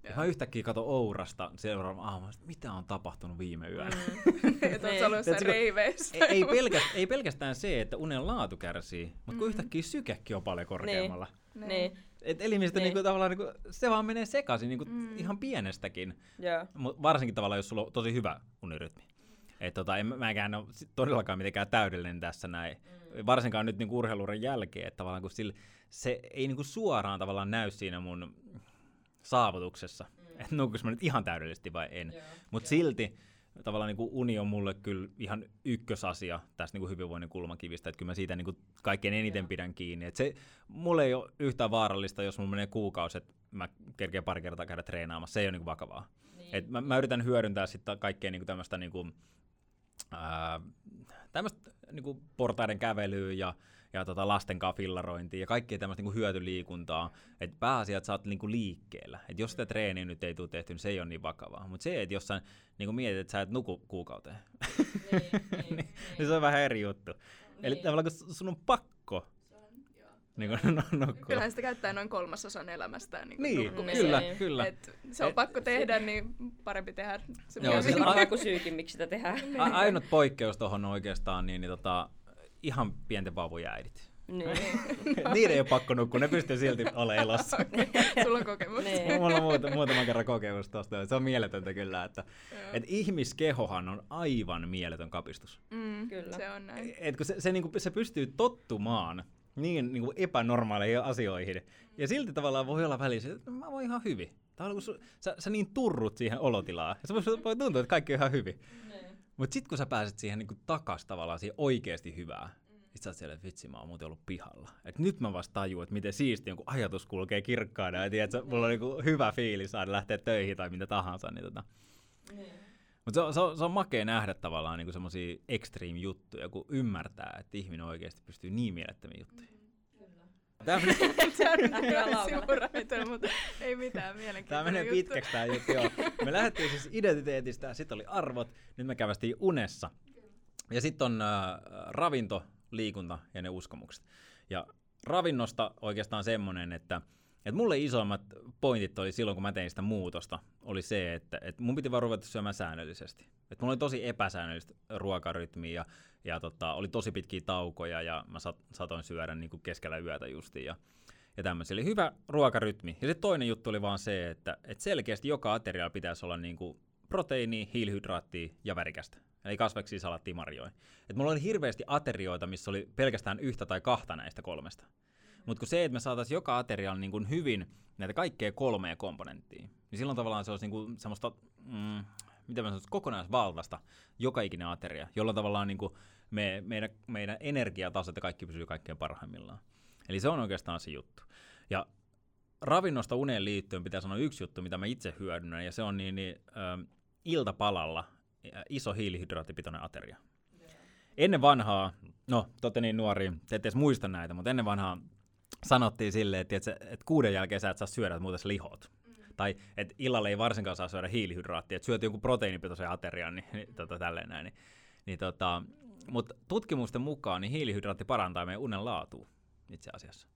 C: Ja mä yhtäkkiä kato Ourasta seuraava aamu, että mitä on tapahtunut viime yönä.
A: Mm. että oot ollut jossain reiveissä.
C: Ei, ei, pelkästään, ei pelkästään se, että unen laatu kärsii, mutta kun mm. yhtäkkiä sykekin on paljon korkeammalla.
B: Niin. niin.
C: Et elimistö niin. niinku, tavallaan niinku, se vaan menee sekaisin niinku, mm. ihan pienestäkin.
B: Yeah.
C: Mut varsinkin tavallaan, jos sulla on tosi hyvä unirytmi. Et tota, en mäkään ole todellakaan mitenkään täydellinen tässä näin. Mm. Varsinkaan nyt niinku urheiluuren jälkeen, että tavallaan kun sille, se ei niinku suoraan tavallaan näy siinä mun saavutuksessa. Mm. Että nukuks mä nyt ihan täydellisesti vai en. Mutta silti tavallaan niin kuin uni on mulle kyllä ihan ykkösasia tästä niin kuin hyvinvoinnin kulmakivistä, että kyllä mä siitä niin kuin kaikkein eniten pidän kiinni. Et se, mulle ei ole yhtään vaarallista, jos mulla menee kuukausi, että mä kerkeen pari kertaa käydä treenaamassa, se ei ole niin kuin vakavaa. Niin. Et mä, mä, yritän hyödyntää sitten kaikkea niin kuin tämmöistä niin kuin, ää, tämmöistä niin portaiden kävelyä ja ja tota lasten kanssa fillarointia ja kaikkea tämmöistä niinku hyötyliikuntaa. Että pääasia, että sä oot niinku liikkeellä. Että jos sitä treeniä nyt ei tule tehty, niin se ei ole niin vakavaa. Mutta se, että jos sä niinku mietit, että sä et nuku kuukauteen, niin, niin, niin, *laughs* niin se on vähän eri juttu. Niin. Eli tavallaan kun sun on pakko niin kuin, *laughs* no, no,
A: Kyllähän sitä käyttää noin kolmasosan elämästään niin
C: niin, kyllä, kyllä.
A: Et se on Et, pakko tehdä, niin parempi tehdä
B: se Joo, siis a- kuin syykin, miksi sitä tehdään. *laughs*
C: A- ainut poikkeus tuohon oikeastaan, niin, niin tota, ihan pienten vauvojen äidit.
B: Niin. *laughs*
C: Niiden ei ole pakko nukkua, ne pystyy silti olemaan elossa.
A: Sulla on kokemus.
C: Niin. Mulla on muuta, muutaman kerran kokemus tosta. Se on mieletöntä kyllä, että et ihmiskehohan on aivan mieletön kapistus.
A: Mm, kyllä. Se on näin.
C: Et kun se, se, niinku, se pystyy tottumaan niin niinku epänormaaleihin asioihin. Ja silti tavallaan voi olla välissä, että mä voin ihan hyvin. Tavallaan kun sä, sä niin turrut siihen olotilaan. Ja se voi tuntua, että kaikki on ihan hyvin. Mutta sitten kun sä pääset siihen niinku takas tavallaan siihen oikeasti hyvää, sit sä oot siellä, että vitsi, mä oon muuten ollut pihalla. Et nyt mä vasta tajuan, että miten siisti joku ajatus kulkee kirkkaana ja tiedät, että mulla on niinku hyvä fiilis saada lähteä töihin tai mitä tahansa. Niin tota. Niin. Mutta se, se, on, se on makea nähdä tavallaan niinku semmoisia extreme juttuja, kun ymmärtää, että ihminen oikeasti pystyy niin mielettömiin juttuihin.
A: Tämä menee... *laughs* se on mutta ei mitään mielenkiintoista
C: Tämä menee juttu. pitkäksi tämä juttu, joo. Me lähdettiin siis identiteetistä, sitten oli arvot, nyt me kävästiin unessa. Ja sitten on äh, ravinto, liikunta ja ne uskomukset. Ja ravinnosta oikeastaan semmoinen, että et mulle isoimmat pointit oli silloin, kun mä tein sitä muutosta, oli se, että et mun piti vaan ruveta syömään säännöllisesti. Et mulla oli tosi epäsäännöllistä ruokarytmiä ja, ja tota, oli tosi pitkiä taukoja ja mä sat, satoin syödä niin kuin keskellä yötä justiin. Ja, ja tämmöisiä. Eli hyvä ruokarytmi. Ja sitten toinen juttu oli vaan se, että, että selkeästi joka aterialla pitäisi olla niin kuin proteiini, hiilihydraattia ja värikästä. Eli kasveksi, salattiin, marjoja. Et mulla oli hirveästi aterioita, missä oli pelkästään yhtä tai kahta näistä kolmesta. Mutta kun se, että me saataisiin joka aterialla niin kuin hyvin näitä kaikkea kolmea komponenttia, niin silloin tavallaan se olisi niin kuin semmoista, mm, mitä mä sanoisin, kokonaisvaltaista joka ikinen ateria, jolla tavallaan niin kuin me, meidän, meidän energiatasot ja kaikki pysyy kaikkein parhaimmillaan. Eli se on oikeastaan se juttu. Ja ravinnosta uneen liittyen pitää sanoa yksi juttu, mitä mä itse hyödynnän, ja se on niin, niin äh, iltapalalla iso hiilihydraattipitoinen ateria. Ennen vanhaa, no te niin nuori, te ette edes muista näitä, mutta ennen vanhaa sanottiin silleen, että, että, että kuuden jälkeen sä et saa syödä, että muuten lihot. Mm. Tai että illalla ei varsinkaan saa syödä hiilihydraattia, että syöt jonkun proteiinipitoisen aterian, niin, niin tota, tälleen näin. Niin, niin tota, mutta tutkimusten mukaan niin hiilihydraatti parantaa meidän unen laatua itse asiassa.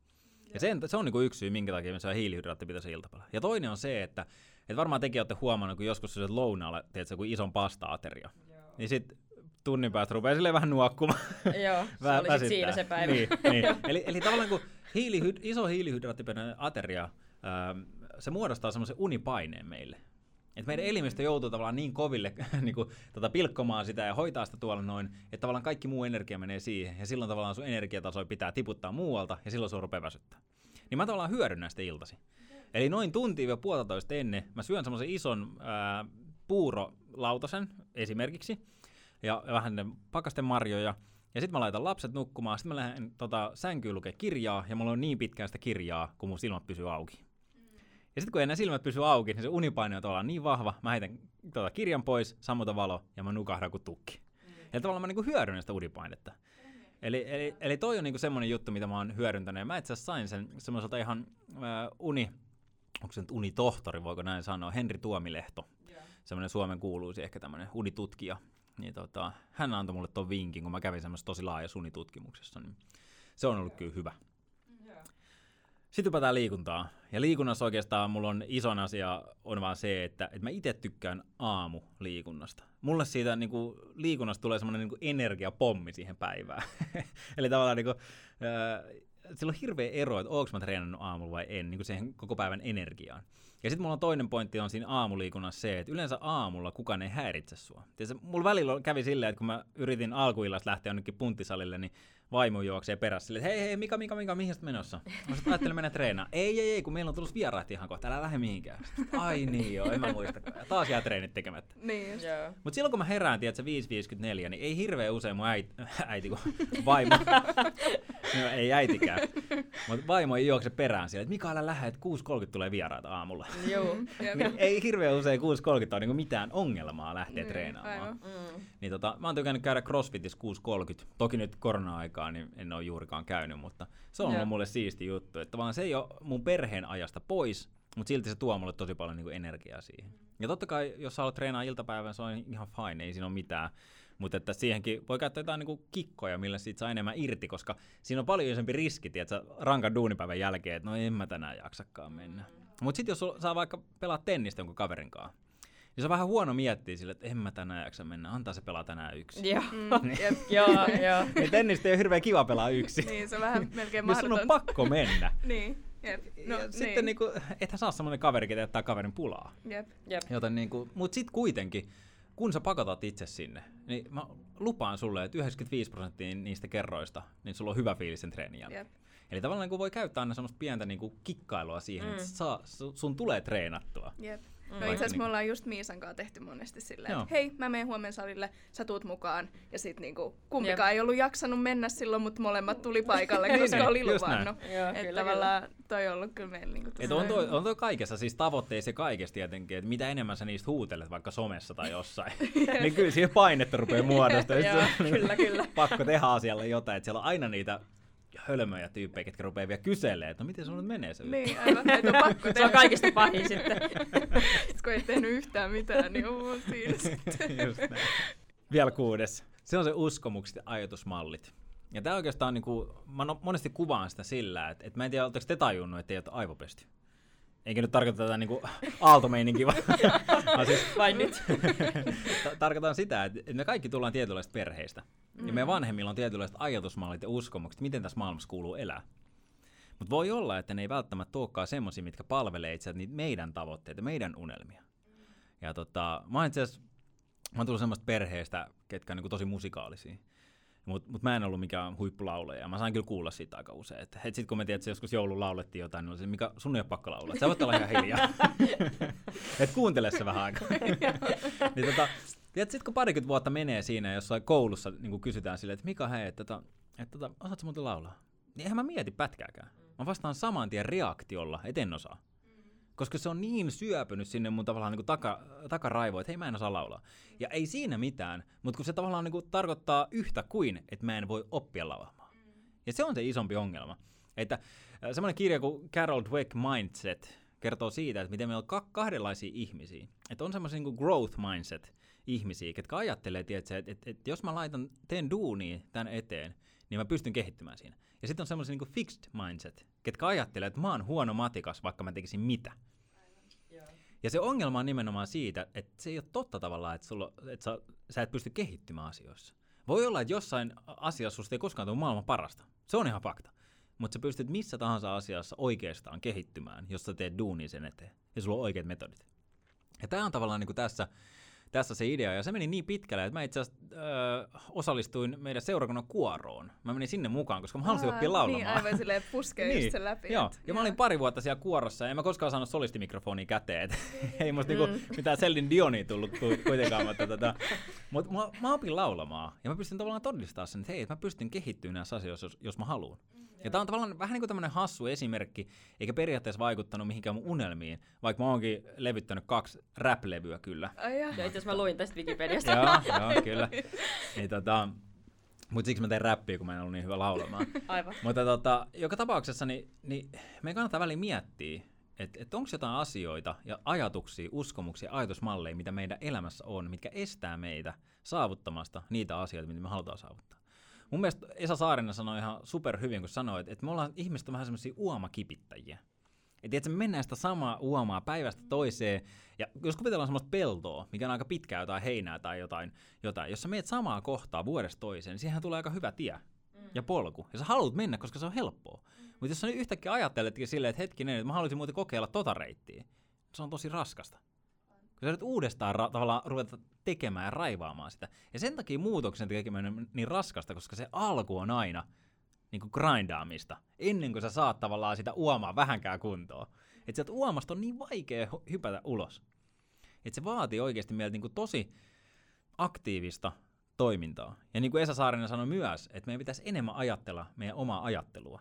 C: Ja sen, se on niin kuin yksi syy, minkä takia me syö hiilihydraattipitoisen iltapalalla. Ja toinen on se, että, että varmaan tekin olette huomannut, kun joskus syöt lounaalla, tiedätkö, kuin ison pasta-ateria. Niin sitten tunnin päästä rupeaa silleen vähän nuokkumaan.
B: Joo, se oli sit siinä se päivä.
C: Niin, niin. Eli, eli tavallaan kun hiilihyd, iso hiilihydraattipitoinen ateria, ähm, se muodostaa semmoisen unipaineen meille. Et meidän elimistö joutuu tavallaan niin koville *laughs* niin kuin, tota, pilkkomaan sitä ja hoitaa sitä tuolla noin, että tavallaan kaikki muu energia menee siihen, ja silloin tavallaan sun energiataso pitää tiputtaa muualta, ja silloin se rupeaa väsyttää. Niin mä tavallaan hyödynnän sitä iltasi. Eli noin tunti ja puolitoista ennen mä syön semmoisen ison ää, puurolautasen esimerkiksi, ja vähän pakasten marjoja, ja sitten mä laitan lapset nukkumaan, sitten mä lähden tota, sänkyyn lukea kirjaa, ja mulla on niin pitkään sitä kirjaa, kun mun silmät pysyy auki. Ja sitten kun enää silmät pysyy auki, niin se unipaine on niin vahva, mä heitän tota kirjan pois, sammuta valo, ja mä nukahdan kuin tukki. Mm. Ja tavallaan mä niinku hyödynnän sitä unipainetta. Eli, eli, eli toi on niinku semmoinen juttu, mitä mä oon hyödyntänyt. Ja mä itse asiassa sain sen semmoiselta ihan äh, uni, onko se nyt unitohtori, voiko näin sanoa, Henri Tuomilehto. Yeah. Semmoinen Suomen kuuluisi ehkä tämmöinen unitutkija niin tota, hän antoi mulle ton vinkin, kun mä kävin semmoisessa tosi laaja sunitutkimuksessa, niin se on ollut kyllä hyvä. Sitten hypätään liikuntaa. Ja liikunnassa oikeastaan mulla on ison asia on vaan se, että, että mä itse tykkään aamuliikunnasta. Mulle siitä niin kuin, liikunnasta tulee semmoinen niin energiapommi siihen päivään. *laughs* Eli tavallaan niin kuin, äh, sillä on hirveä ero, että onko mä treenannut aamulla vai en, niin kuin siihen koko päivän energiaan. Ja sitten mulla on toinen pointti on siinä aamuliikunnassa se, että yleensä aamulla kukaan ei häiritse sua. Tiedätkö, mulla välillä kävi silleen, että kun mä yritin alkuillasta lähteä jonnekin punttisalille, niin vaimo juoksee perässä silleen, että hei, hei, Mika, Mika, Mika, mihin sä menossa? Mä sitten ajattelin mennä treenaan. Ei, ei, ei, kun meillä on tullut vieraat ihan kohta, älä lähde mihinkään. Sitten, Ai niin joo, en mä muista. Ja taas jää treenit tekemättä.
A: Niin just.
B: Joo.
C: Mutta silloin kun mä herään, tiedätkö, 5.54, niin ei hirveän usein mun äiti, *laughs* äiti kun vaimo, *laughs* no, ei äitikään, mutta vaimo ei juokse perään siellä, että Mika, älä lähde, että 6.30 tulee vieraita aamulla. *laughs*
B: Joo.
C: Niin ei hirveän usein 6.30 ole niinku mitään ongelmaa lähteä
A: Niin,
C: treenaamaan.
A: aivan.
B: Mm.
C: Niin tota, mä oon tykännyt käydä CrossFitissa 6.30. Toki nyt korona-aikaan niin en ole juurikaan käynyt, mutta se on ollut mulle siisti juttu. Että vaan se ei ole mun perheen ajasta pois, mutta silti se tuo mulle tosi paljon niin energiaa siihen. Ja totta kai, jos sä haluat treenaa iltapäivän, se on ihan fine, ei siinä ole mitään. Mutta että siihenkin voi käyttää jotain niin kikkoja, millä siitä saa enemmän irti, koska siinä on paljon isompi riski, että rankan duunipäivän jälkeen, että no en mä tänään jaksakaan mennä. Mutta sitten jos saa vaikka pelaa tennistä jonkun kaverin kanssa, niin se on vähän huono miettiä sille, että en mä tänään jaksa mennä, antaa se pelaa tänään yksin.
B: Joo.
A: Mm, *laughs* jep.
B: Joo, joo. *laughs*
C: Niin tennistä ei ole hirveän kiva pelaa yksin. *laughs*
A: Niin, se on vähän melkein
C: Jos sun on pakko mennä.
A: Niin, jep.
C: No, ja
A: niin.
C: sitten niinku, ethän saa semmoinen kaveri, ketä jättää kaverin pulaa.
A: Jep.
B: Jep.
C: Joten niinku, mut sit kuitenkin, kun sä pakotat itse sinne, niin mä lupaan sulle, että 95 prosenttia niistä kerroista, niin sulla on hyvä fiilis sen treenin jälkeen.
A: Jep.
C: Eli tavallaan niin voi käyttää aina semmoista pientä niin kuin kikkailua siihen, mm.
B: Mm.
C: että saa, su- sun tulee treenattua.
A: Jep. No
B: Vaikka
A: itse asiassa
C: niinku-
A: me ollaan just Miisan kanssa tehty monesti silleen, että hei, mä menen huomenna salille, sä tuut mukaan. Ja sit niinku, kumpikaan ei ollut jaksanut mennä silloin, mutta molemmat tuli paikalle, *laughs* koska
C: Niin,
A: oli luvannut. Että
B: kyllä,
A: tavallaan toi on ollut kyllä meillä niinku tosi
C: Et on, toi, on toi kaikessa, siis tavoitteissa ja kaikessa tietenkin, että mitä enemmän sä niistä huutelet vaikka somessa tai jossain, *laughs* niin kyllä siihen painetta rupeaa muodostamaan. Sitten
B: kyllä, kyllä.
C: Pakko tehdä asialle jotain, että siellä on aina niitä hölmöjä tyyppejä, ketkä rupeaa vielä kyselee, että no miten sun nyt menee se
A: Niin, aivan, että on pakko *laughs*
B: Se on
A: tehdä.
B: kaikista pahin sitten. *laughs*
A: Sit kun ei tehnyt yhtään mitään, niin on siinä *laughs* sitten.
C: Just näin. Vielä kuudes. Se on se uskomukset ja ajatusmallit. Ja tämä oikeastaan, niin kuin, mä no- monesti kuvaan sitä sillä, että, että mä en tiedä, oletteko te tajunnut, että ei ole aivopesty. Eikä nyt tarkoita tätä niin aaltomeininkiä, vaan, *laughs* vaan siis
B: Vain nyt.
C: ta- tarkoitan sitä, että, me kaikki tullaan tietynlaista perheistä. Mm. Ja meidän vanhemmilla on tietynlaiset ajatusmallit ja uskomukset, miten tässä maailmassa kuuluu elää. Mutta voi olla, että ne ei välttämättä olekaan semmoisia, mitkä palvelee itse niitä meidän tavoitteita, meidän unelmia. Ja tota, mä oon itse asiassa, mä oon tullut semmoista perheestä, ketkä on niinku tosi musikaalisia. Mutta mut mä en ollut mikään huippulauleja. Ja mä sain kyllä kuulla siitä aika usein. Että et sit kun me tiedät, että joskus joulun laulettiin jotain, niin oli se, mikä sun ei ole pakko laulaa. Sä voit olla ihan hiljaa. *laughs* Et kuuntele se vähän aikaa. *laughs* niin tota, tiedät, sit kun parikymmentä vuotta menee siinä, jossain koulussa niin kysytään silleen, että Mika, hei, että, tota, että tota, osaatko muuten laulaa? Niin eihän mä mieti pätkääkään. Mä vastaan saman tien reaktiolla, et en osaa. Koska se on niin syöpynyt sinne mun tavallaan niin taka, takaraivoon, että hei mä en osaa laulaa. Ja ei siinä mitään, mutta kun se tavallaan niin kuin tarkoittaa yhtä kuin, että mä en voi oppia laulamaan. Ja se on se isompi ongelma. Että äh, semmoinen kirja kuin Carol Dweck Mindset kertoo siitä, että miten meillä on ka- kahdenlaisia ihmisiä. Että on semmoisia niin growth mindset ihmisiä, ketkä ajattelee, tiedätkö, että, että, että jos mä laitan, teen duunia tämän eteen, niin mä pystyn kehittymään siinä. Ja sitten on semmoisia niin fixed mindset, ketkä ajattelee, että mä oon huono matikas, vaikka mä tekisin mitä. Ja se ongelma on nimenomaan siitä, että se ei ole totta tavallaan, että, sulla, että sä, sä et pysty kehittymään asioissa. Voi olla, että jossain asiassa susta ei koskaan tule maailman parasta. Se on ihan fakta. Mutta sä pystyt missä tahansa asiassa oikeastaan kehittymään, jos sä teet duunia sen eteen. Ja sulla on oikeat metodit. Ja tämä on tavallaan niin kuin tässä, tässä se idea. Ja se meni niin pitkälle, että mä itse asiassa öö, osallistuin meidän seurakunnan kuoroon. Mä menin sinne mukaan, koska mä halusin
A: Aa,
C: oppia laulamaan.
A: Niin, aivan silleen puskee *laughs*
C: Niin,
A: just sen läpi.
C: Joo,
A: et-
C: ja mä olin pari vuotta siellä kuorossa, ja en mä koskaan saanut solistimikrofonia käteen. *laughs* ei musta
B: Mm.
C: niinku mitään Celine Dionia tullut ku- kuitenkaan, mutta tota, mut mä, mä opin laulamaan, ja mä pystyn tavallaan todistaa sen, että hei, että mä pystyn kehittymään näissä asioissa, jos, jos mä haluan. Ja tää on tavallaan vähän niin kuin tämmönen hassu esimerkki, eikä periaatteessa vaikuttanut mihinkään mun unelmiin, vaikka mä oonkin levyttänyt kaksi rap-levyä kyllä.
A: Jaa.
B: Ja itse asiassa mä luin tästä Wikipediasta.
C: joo, joo, kyllä. Niin, tota, mutta siksi mä tein räppiä, kun mä en ollut niin hyvä laulamaan.
B: Aivan.
C: Mutta tota, joka tapauksessa niin, niin meidän kannattaa väliin miettiä, että et onko jotain asioita ja ajatuksia, uskomuksia, ajatusmalleja, mitä meidän elämässä on, mitkä estää meitä saavuttamasta niitä asioita, mitä me halutaan saavuttaa. Mun mielestä Esa Saarinen sanoi ihan super hyvin, kun sanoi, että, että me ollaan ihmiset vähän semmoisia uomakipittäjiä. Että et me mennään sitä samaa uomaa päivästä toiseen, ja jos kuvitellaan semmoista peltoa, mikä on aika pitkää jotain heinää tai jotain, jotain jos sä meet samaa kohtaa vuodesta toiseen, niin siihen tulee aika hyvä tie ja polku. Ja sä haluat mennä, koska se on helppoa. Mm. Mutta jos sä nyt yhtäkkiä ajatteletkin silleen, että hetkinen, että mä haluaisin muuten kokeilla tota reittiä, se on tosi raskasta. Sä nyt uudestaan ra- tavallaan ruveta tekemään ja raivaamaan sitä. Ja sen takia muutoksen tekeminen on niin raskasta, koska se alku on aina niin kuin grindaamista, ennen kuin sä saat tavallaan sitä uomaa vähänkään kuntoon. Että sieltä uomasta on niin vaikea hypätä ulos. Että se vaatii oikeasti meiltä niin kuin tosi aktiivista toimintaa. Ja niin kuin Esa Saarinen sanoi myös, että meidän pitäisi enemmän ajatella meidän omaa ajattelua.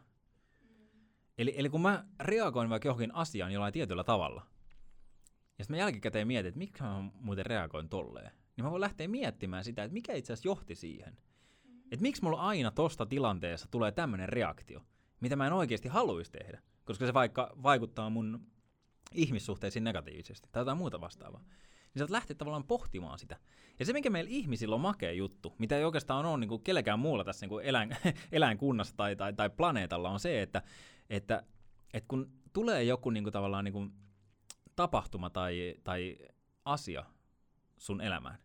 C: Eli, eli kun mä reagoin vaikka johonkin asiaan jollain tietyllä tavalla, ja sitten mä jälkikäteen mietin, että miksi mä muuten reagoin tolleen, niin mä voin lähteä miettimään sitä, että mikä itse asiassa johti siihen. Että miksi mulla aina tosta tilanteessa tulee tämmöinen reaktio, mitä mä en oikeasti haluaisi tehdä, koska se vaikka vaikuttaa mun ihmissuhteisiin negatiivisesti tai jotain muuta vastaavaa niin sä lähteä tavallaan pohtimaan sitä. Ja se, mikä meillä ihmisillä on makea juttu, mitä ei oikeastaan ole niin kuin kellekään muulla tässä niin kuin eläin, *laughs* eläinkunnassa tai, tai, tai planeetalla, on se, että, että, että kun tulee joku niin kuin tavallaan niin kuin tapahtuma tai, tai asia sun elämään,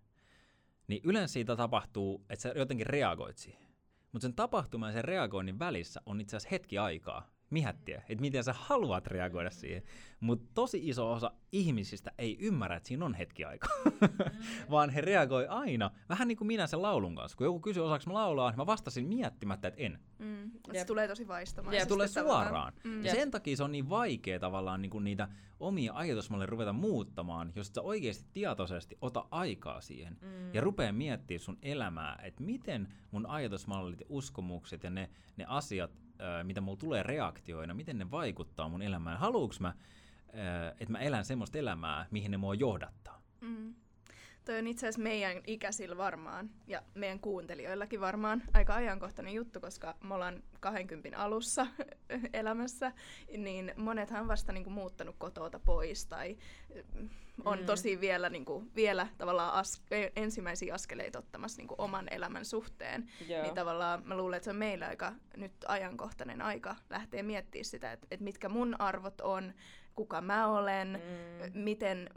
C: niin yleensä siitä tapahtuu, että sä jotenkin reagoit siihen. Mutta sen tapahtuman ja sen reagoinnin välissä on itse asiassa hetki aikaa, miettiä, että miten sä haluat reagoida siihen. Mutta tosi iso osa ihmisistä ei ymmärrä, että siinä on hetki aikaa, mm. *laughs* vaan he reagoi aina, vähän niin kuin minä sen laulun kanssa. Kun joku kysyy osaksi mä laulaa, niin mä vastasin miettimättä, että en.
A: Mm. Se tulee tosi vaistomaisesti.
C: Se tulee suoraan. Mm. Ja sen takia se on niin vaikea tavallaan niin kuin niitä omia ajatusmalleja ruveta muuttamaan, jos sä oikeasti tietoisesti ota aikaa siihen mm. ja rupea miettimään sun elämää, että miten mun ajatusmallit ja uskomukset ja ne, ne asiat mitä mulla tulee reaktioina, miten ne vaikuttaa mun elämään. Haluuks mä, että mä elän semmoista elämää, mihin ne mua johdattaa? Mm.
A: Toi on itse asiassa meidän ikäisillä varmaan ja meidän kuuntelijoillakin varmaan aika ajankohtainen juttu, koska me ollaan 20 alussa *laughs* elämässä, niin monethan vasta niin kuin, muuttanut kotota pois tai on mm. tosi vielä, niin kuin, vielä tavallaan as- e, ensimmäisiä askeleita ottamassa niin kuin, oman elämän suhteen. Joo. Niin tavallaan mä luulen, että se on meillä aika nyt ajankohtainen aika lähteä miettimään sitä, että, että mitkä mun arvot on, kuka mä olen, mm. miten,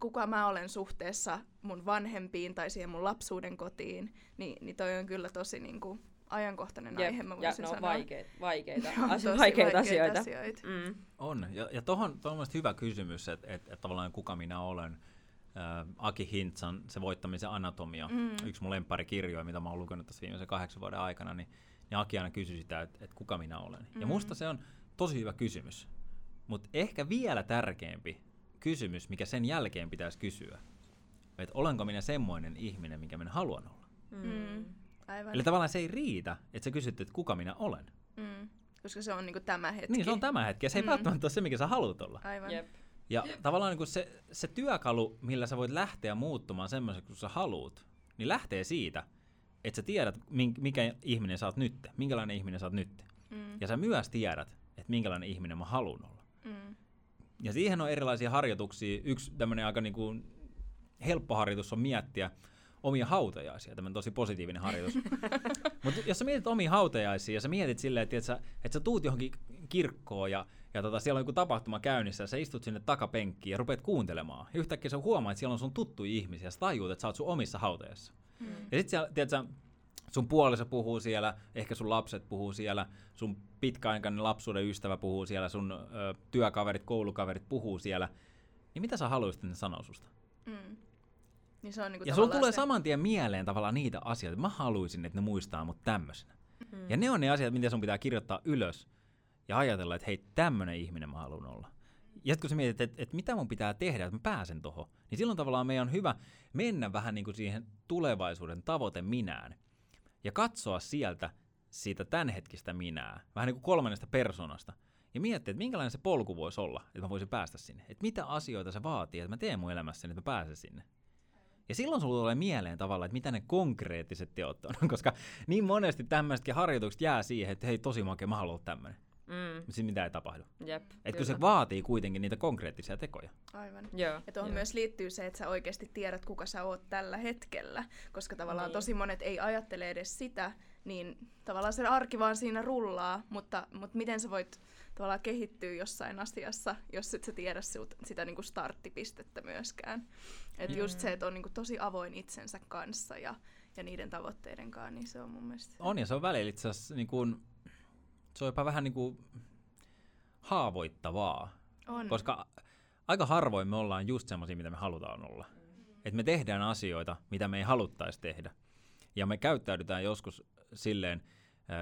A: kuka mä olen suhteessa mun vanhempiin tai siihen mun lapsuuden kotiin, niin, niin toi on kyllä tosi niin kuin, ajankohtainen Jep, aihe, mä voisin
B: ja
A: sanoa.
B: Vaikeita, vaikeita, *laughs* asio- vaikeita asioita. asioita.
C: Mm. On, ja, ja tuohon on hyvä kysymys, että et, et tavallaan kuka minä olen. Äh, Aki Hintsan, se voittamisen anatomia, mm. yksi mun kirjoja, mitä mä oon lukenut tässä viimeisen kahdeksan vuoden aikana, niin, niin Aki aina kysyi sitä, että et kuka minä olen. Mm. Ja musta se on tosi hyvä kysymys. Mutta ehkä vielä tärkeämpi kysymys, mikä sen jälkeen pitäisi kysyä, että olenko minä semmoinen ihminen, mikä minä haluan olla. Mm. Aivan. Eli tavallaan se ei riitä, että sä kysyt, että kuka minä olen.
A: Mm. Koska se on niinku tämä hetki.
C: Niin, se on tämä hetki, ja se ei mm. välttämättä ole se, mikä sä haluat olla.
A: Aivan. Jep.
C: Ja Jep. tavallaan niinku se, se työkalu, millä sä voit lähteä muuttumaan semmoiseksi, kun sä haluat, niin lähtee siitä, että sä tiedät, mikä ihminen sä oot nyt, minkälainen ihminen sä oot nyt. Mm. Ja sä myös tiedät, että minkälainen ihminen mä haluan olla. Mm. Ja siihen on erilaisia harjoituksia. Yksi tämmöinen aika niinku helppo harjoitus on miettiä, omia hautajaisia, tämmöinen tosi positiivinen harjoitus. *laughs* Mutta jos sä mietit omia hautajaisia ja sä mietit silleen, että, että, sä, että sä tuut johonkin kirkkoon ja, ja tota, siellä on joku tapahtuma käynnissä ja sä istut sinne takapenkkiin ja rupeat kuuntelemaan. Ja yhtäkkiä sä huomaat, että siellä on sun tuttuja ihmisiä ja sä tajuut, että sä oot sun omissa hautajassa. Mm. Ja sit siellä, tiedät, sun puoliso puhuu siellä, ehkä sun lapset puhuu siellä, sun pitkäaikainen lapsuuden ystävä puhuu siellä, sun ö, työkaverit, koulukaverit puhuu siellä. Niin mitä sä haluaisit, että ne sanoo susta? Mm.
A: Niin se on niinku
C: ja sulla tulee se... saman tien mieleen tavallaan niitä asioita. Mä haluaisin, että ne muistaa mut tämmöisenä. Mm. Ja ne on ne asiat, mitä sun pitää kirjoittaa ylös ja ajatella, että hei, tämmöinen ihminen mä haluan olla. Ja kun sä mietit, että, että mitä mun pitää tehdä, että mä pääsen tohon, niin silloin tavallaan meidän on hyvä mennä vähän niin kuin siihen tulevaisuuden tavoite minään ja katsoa sieltä siitä tämänhetkistä minää, vähän niin kuin kolmannesta persoonasta, ja miettiä, että minkälainen se polku voisi olla, että mä voisin päästä sinne. Että mitä asioita se vaatii, että mä teen mun elämässäni, että mä pääsen sinne. Ja silloin sulla tulee mieleen tavallaan, että mitä ne konkreettiset teot on, *laughs* koska niin monesti tämmöisetkin harjoitukset jää siihen, että hei tosi makea, mä haluan tämmöinen. Mm. sitten mitä ei tapahdu.
B: Jep,
C: Et kun se vaatii kuitenkin niitä konkreettisia tekoja.
A: Aivan.
B: Joo,
A: ja tuohon
B: joo.
A: myös liittyy se, että sä oikeasti tiedät, kuka sä oot tällä hetkellä, koska tavallaan
B: Niin.
A: tosi monet ei ajattele edes sitä, niin tavallaan se arki vaan siinä rullaa, mutta, mutta miten sä voit tavallaan kehittyä jossain asiassa, jos et sä tiedä sitä, sitä niin kuin starttipistettä myöskään. Että just se, että on niin kuin tosi avoin itsensä kanssa ja, ja niiden tavoitteiden kanssa, niin se on mun mielestä...
C: On ja se on välillä itse asiassa niin kuin, se on jopa vähän niin kuin haavoittavaa.
A: On.
C: Koska aika harvoin me ollaan just semmoisia, mitä me halutaan olla. Että me tehdään asioita, mitä me ei haluttaisi tehdä. Ja me käyttäydytään joskus silleen,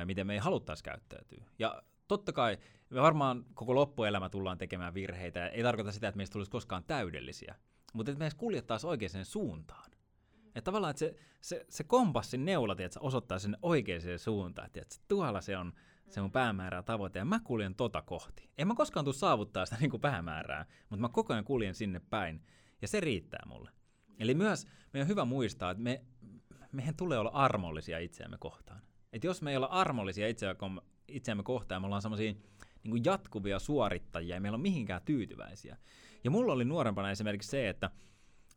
C: miten me ei haluttaisi käyttäytyä. Ja totta kai me varmaan koko loppuelämä tullaan tekemään virheitä. Ei tarkoita sitä, että meistä tulisi koskaan täydellisiä. Mutta että me edes kuljettaisiin oikeaan suuntaan. Että tavallaan, että se, se, se kompassin neula, tiedätkö, osoittaa sinne oikeaan suuntaan. Tiedätkö, tuolla se on se mun päämäärä tavoite, ja mä kuljen tota kohti. En mä koskaan tule saavuttaa sitä *laughs* niin kuin päämäärää, mutta mä koko ajan kuljen sinne päin, ja se riittää mulle. Eli myös meidän on hyvä muistaa, että me, meidän tulee olla armollisia itseämme kohtaan. Et jos me ei olla armollisia itseämme, itseämme kohtaan, me ollaan semmoisia niin jatkuvia suorittajia, ja meillä on mihinkään tyytyväisiä. Ja mulla oli nuorempana esimerkiksi se, että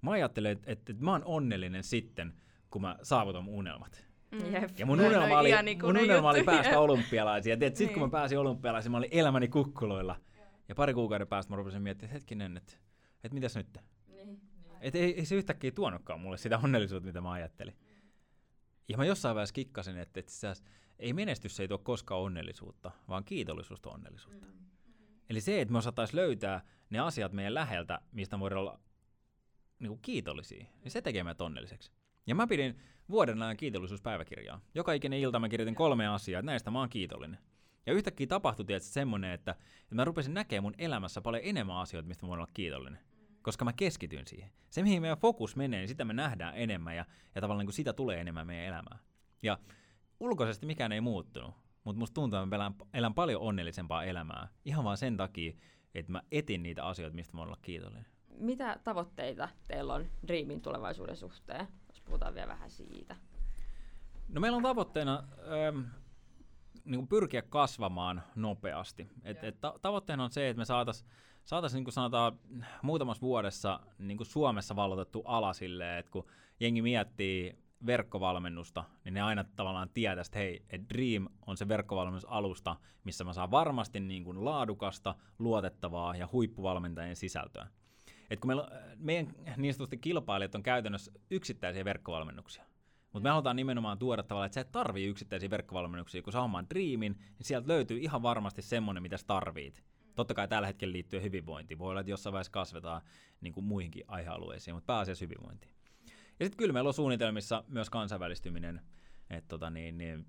C: mä ajattelin, että, että, että mä oon onnellinen sitten, kun mä saavutan mun unelmat.
A: Mm.
B: Jep.
C: Ja mun unelma,
A: noi
C: oli,
A: ihan
C: mun unelma oli päästä
A: jep.
C: olympialaisiin. Ja sitten kun mä
A: Niin.
C: pääsin olympialaisiin, mä olin elämäni kukkuloilla. Ja pari kuukauden päästä mä rupesin miettimään, että hetkinen, että, että mitäs nyt?
B: Niin,
C: Että ei, ei se yhtäkkiä tuonutkaan mulle sitä onnellisuutta, mitä mä ajattelin. Ja mä jossain vaiheessa kikkasin, että, että sä, ei menestys ei tuo koskaan onnellisuutta, vaan kiitollisuus tuo onnellisuutta.
B: Mm.
C: Eli se, että me osattaisiin löytää ne asiat meidän läheltä, mistä me voidaan olla niin kuin kiitollisia, niin se tekee meidät onnelliseksi. Ja mä pidin vuoden ajan kiitollisuuspäiväkirjaa. Joka ikinen ilta mä kirjoitin kolme asiaa, että näistä mä oon kiitollinen. Ja yhtäkkiä tapahtui tietysti semmoinen, että, että mä rupesin näkemään mun elämässä paljon enemmän asioita, mistä mä voin olla kiitollinen. Koska mä keskityin siihen. Se, mihin meidän fokus menee, niin sitä me nähdään enemmän ja, ja tavallaan niin sitä tulee enemmän meidän elämään. Ja ulkoisesti mikään ei muuttunut, mutta musta tuntuu, että mä elän, elän paljon onnellisempaa elämää. Ihan vaan sen takia, että mä etin niitä asioita, mistä mä voin olla kiitollinen.
B: Mitä tavoitteita teillä on Dreamin tulevaisuuden suhteen? Puhutaan vielä vähän siitä.
C: No meillä on tavoitteena ähm, niin kuin pyrkiä kasvamaan nopeasti. Et, et ta- tavoitteena on se, että me saataisiin saatais, niin kuin sanotaan muutamassa vuodessa niin kuin Suomessa valotettu ala silleen, että kun jengi miettii verkkovalmennusta, niin ne aina tavallaan tietää, että hei, et Dream on se verkkovalmennusalusta, missä mä saan varmasti niin kuin laadukasta, luotettavaa ja huippuvalmentajien sisältöä. Et kun meillä, on- meidän niin sanotusti kilpailijat on käytännössä yksittäisiä verkkovalmennuksia. Mutta me halutaan nimenomaan tuoda tavallaan, että sä et tarvii yksittäisiä verkkovalmennuksia, kun sä hommaan Dreamin, niin sieltä löytyy ihan varmasti semmoinen, mitä sä tarvit. Totta kai tällä hetkellä liittyy hyvinvointiin. Voi olla, että jossain vaiheessa kasvetaan niin kuin muihinkin aihealueisiin, mutta pääasiassa hyvinvointiin. Ja sitten kyllä meillä on suunnitelmissa myös kansainvälistyminen. Et tota niin, niin,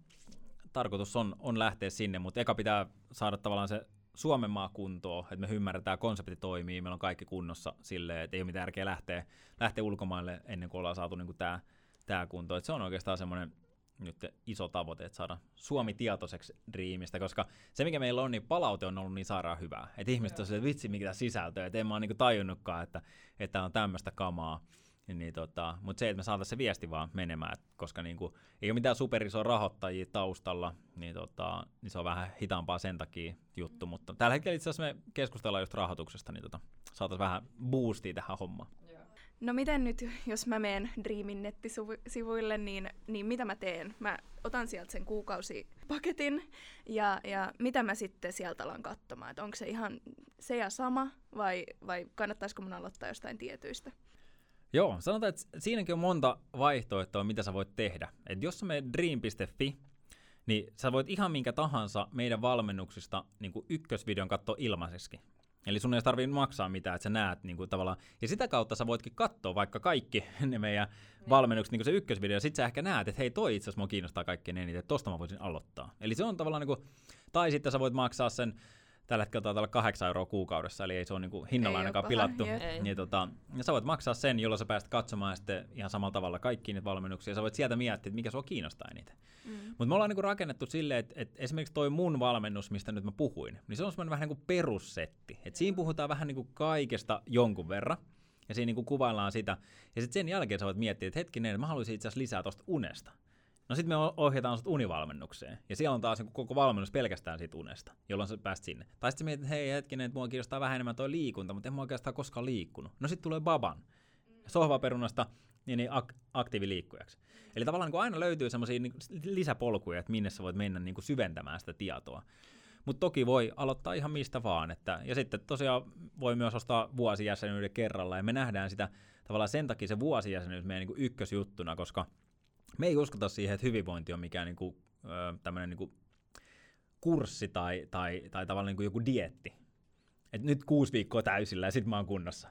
C: tarkoitus on, on lähteä sinne, mutta eka pitää saada tavallaan se Suomen maa kuntoon, että me ymmärretään, että konsepti toimii, meillä on kaikki kunnossa silleen, että ei ole mitään järkeä lähteä, lähteä ulkomaille ennen kuin ollaan saatu niin tämä tää kunto. Et se on oikeastaan semmoinen nyt iso tavoite, että saada Suomi tietoiseksi Dreamista, koska se mikä meillä on, niin palaute on ollut niin sairaan hyvää. Että ihmiset on silleen, että vitsi mikä sisältöä, että en mä oon niinku tajunnutkaan, että, että on tämmöistä kamaa. Niin, tota, mutta se, että me saataisiin se viesti vaan menemään, et koska niinku, ei ole mitään superisoa rahoittajia taustalla, niin, tota, niin se on vähän hitaampaa sen takia juttu. Mutta tällä hetkellä itse asiassa me keskustellaan just rahoituksesta, niin tota, saataisiin vähän boostia tähän hommaan.
A: No miten nyt, jos mä menen Dreamin nettisivuille, niin, niin mitä mä teen? Mä otan sieltä sen kuukausipaketin ja, ja mitä mä sitten sieltä alan katsomaan? Et onko se ihan se ja sama vai, vai kannattaisiko mun aloittaa jostain tietyistä?
C: Joo, sanotaan, että siinäkin on monta vaihtoehtoa, mitä sä voit tehdä. Et jos sä menet dream.fi, niin sä voit ihan minkä tahansa meidän valmennuksista niin kuin ykkösvideon katsoa ilmaiseksi. Eli sun ei tarvitse maksaa mitään, että sä näet niin kuin tavallaan. Ja sitä kautta sä voitkin katsoa vaikka kaikki *laughs* ne meidän valmennukset, niin kuin se ykkösvideo, ja sit sä ehkä näet, että hei toi itse asiassa mua kiinnostaa kaikkein eniten, että tosta mä voisin aloittaa. Eli se on tavallaan niin kuin, tai sitten sä voit maksaa sen, tällä hetkellä taitaa olla 8 euroa kuukaudessa, eli ei se ole niin kuin hinnalla
A: Ei
C: ainakaan pilattu.
B: Ei.
C: Niin, tota, ja sä voit maksaa sen, jolloin sä pääset katsomaan sitten ihan samalla tavalla kaikki niitä valmennuksia. Sä voit sieltä miettiä, että mikä sua kiinnostaa eniten.
A: Mm.
C: Mutta me ollaan niinku rakennettu silleen, että, että esimerkiksi toi mun valmennus, mistä nyt mä puhuin, niin se on semmoinen vähän niin kuin perussetti. Et siinä puhutaan vähän niin kuin kaikesta jonkun verran. Ja siinä niin kuin kuvaillaan sitä. Ja sitten sen jälkeen sä voit miettiä, että hetkinen, mä haluaisin itse asiassa lisää tuosta unesta. No sitten me ohjataan sut univalmennukseen. Ja siellä on taas niin koko valmennus pelkästään siitä unesta, jolloin sä pääst sinne. Tai sitten mietit, että hei hetkinen, että mua kiinnostaa vähän enemmän tuo liikunta, mutta en mä oikeastaan koskaan liikkunut. No sitten tulee baban. Sohvaperunasta niin, niin ak- aktiiviliikkujaksi. Eli tavallaan niin aina löytyy semmoisia niin lisäpolkuja, että minne sä voit mennä niin syventämään sitä tietoa. Mutta toki voi aloittaa ihan mistä vaan. Että, ja sitten tosiaan voi myös ostaa vuosijäsenyyden kerralla, ja me nähdään sitä tavallaan sen takia se vuosijäsenyys meidän niin ykkösjuttuna, koska me ei uskota siihen, että hyvinvointi on mikään niin kuin, tämmöinen niin kuin kurssi tai, tai, tai tavallaan niin kuin joku dietti. Et nyt kuusi viikkoa täysillä ja sitten mä oon kunnossa.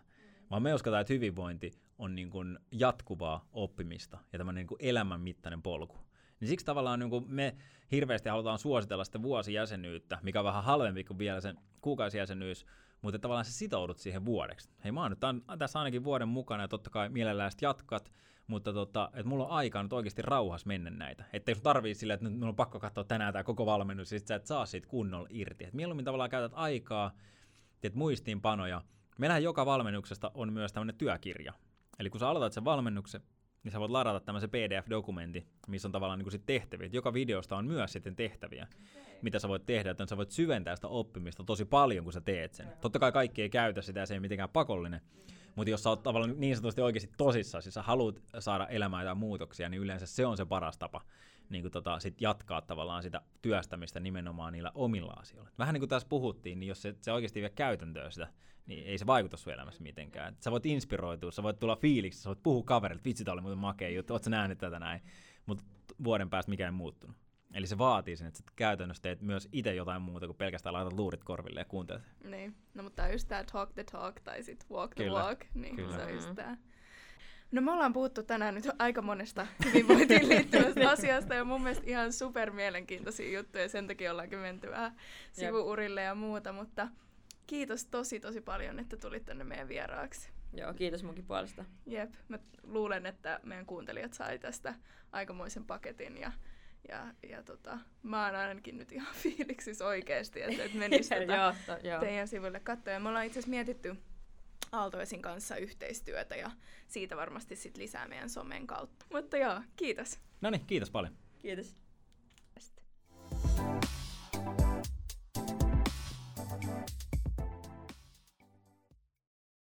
C: Vaan me uskotaan, että hyvinvointi on niin kuin jatkuvaa oppimista ja tämmöinen niin kuin elämänmittainen polku. Niin siksi tavallaan niin kuin me hirveästi halutaan suositella sitä vuosijäsenyyttä, mikä on vähän halvempi kuin vielä sen kuukausijäsenyys, mutta tavallaan sä sitoudut siihen vuodeksi. Hei, mä oon nyt tässä ainakin vuoden mukana ja totta kai mielellään jatkat, mutta tota, että mulla on aikaa nyt oikeasti rauhas mennä näitä. Että jos tarvii sille, että nyt mulla on pakko katsoa tänään tämä koko valmennus, niin sit sä et saa siitä kunnolla irti. Et mieluummin tavallaan käytät aikaa, teet muistiinpanoja. Meillähän joka valmennuksesta on myös tämmöinen työkirja. Eli kun sä aloitat sen valmennuksen, niin sä voit ladata tämmöisen PDF-dokumentti, missä on tavallaan niin sit tehtäviä. Et joka videosta on myös sitten tehtäviä, okay. mitä sä voit tehdä, joten sä voit syventää sitä oppimista tosi paljon, kun sä teet sen. Totta kai kaikki ei käytä sitä ja se ei mitenkään pakollinen, mm mutta jos sä oot tavallaan niin sanotusti oikeasti tosissaan, siis sä haluat saada elämään jotain muutoksia, niin yleensä se on se paras tapa niin kuin tota, sit jatkaa tavallaan sitä työstämistä nimenomaan niillä omilla asioilla. Vähän niin kuin tässä puhuttiin, niin jos se, se oikeasti vie käytäntöön sitä, niin ei se vaikuta sun elämässä mitenkään. Sä voit inspiroitua, sä voit tulla fiiliksi, sä voit puhua kaverille, vitsi, tää oli muuten makea juttu, oot sä nähnyt tätä näin, mutta vuoden päästä mikään ei muuttunut. Eli se vaatii sen, että sä käytännössä teet myös itse jotain muuta kuin pelkästään laitat luurit korville ja kuuntelet.
A: Niin, no mutta tämä on just tämä talk the talk tai sit walk the Kyllä. walk, niin Kyllä. se on just tää. No me ollaan puhuttu tänään nyt aika monesta hyvinvointiin liittyvästä *laughs* asiasta ja mun mielestä ihan super mielenkiintoisia juttuja, sen takia ollaankin menty vähän sivuurille ja muuta, mutta kiitos tosi tosi paljon, että tulit tänne meidän vieraaksi.
B: Joo, kiitos munkin puolesta.
A: Jep, mä luulen, että meidän kuuntelijat sai tästä aikamoisen paketin ja ja, ja tota, mä oon ainakin nyt ihan *laughs* fiiliksissä oikeasti, että et menisi *laughs* tota joo, to, joo. teidän sivulle katsoa. Ja me ollaan itse asiassa mietitty Aaltoisin kanssa yhteistyötä ja siitä varmasti sit lisää meidän somen kautta. Mutta joo, kiitos.
C: No niin, kiitos paljon.
B: Kiitos. Sitten.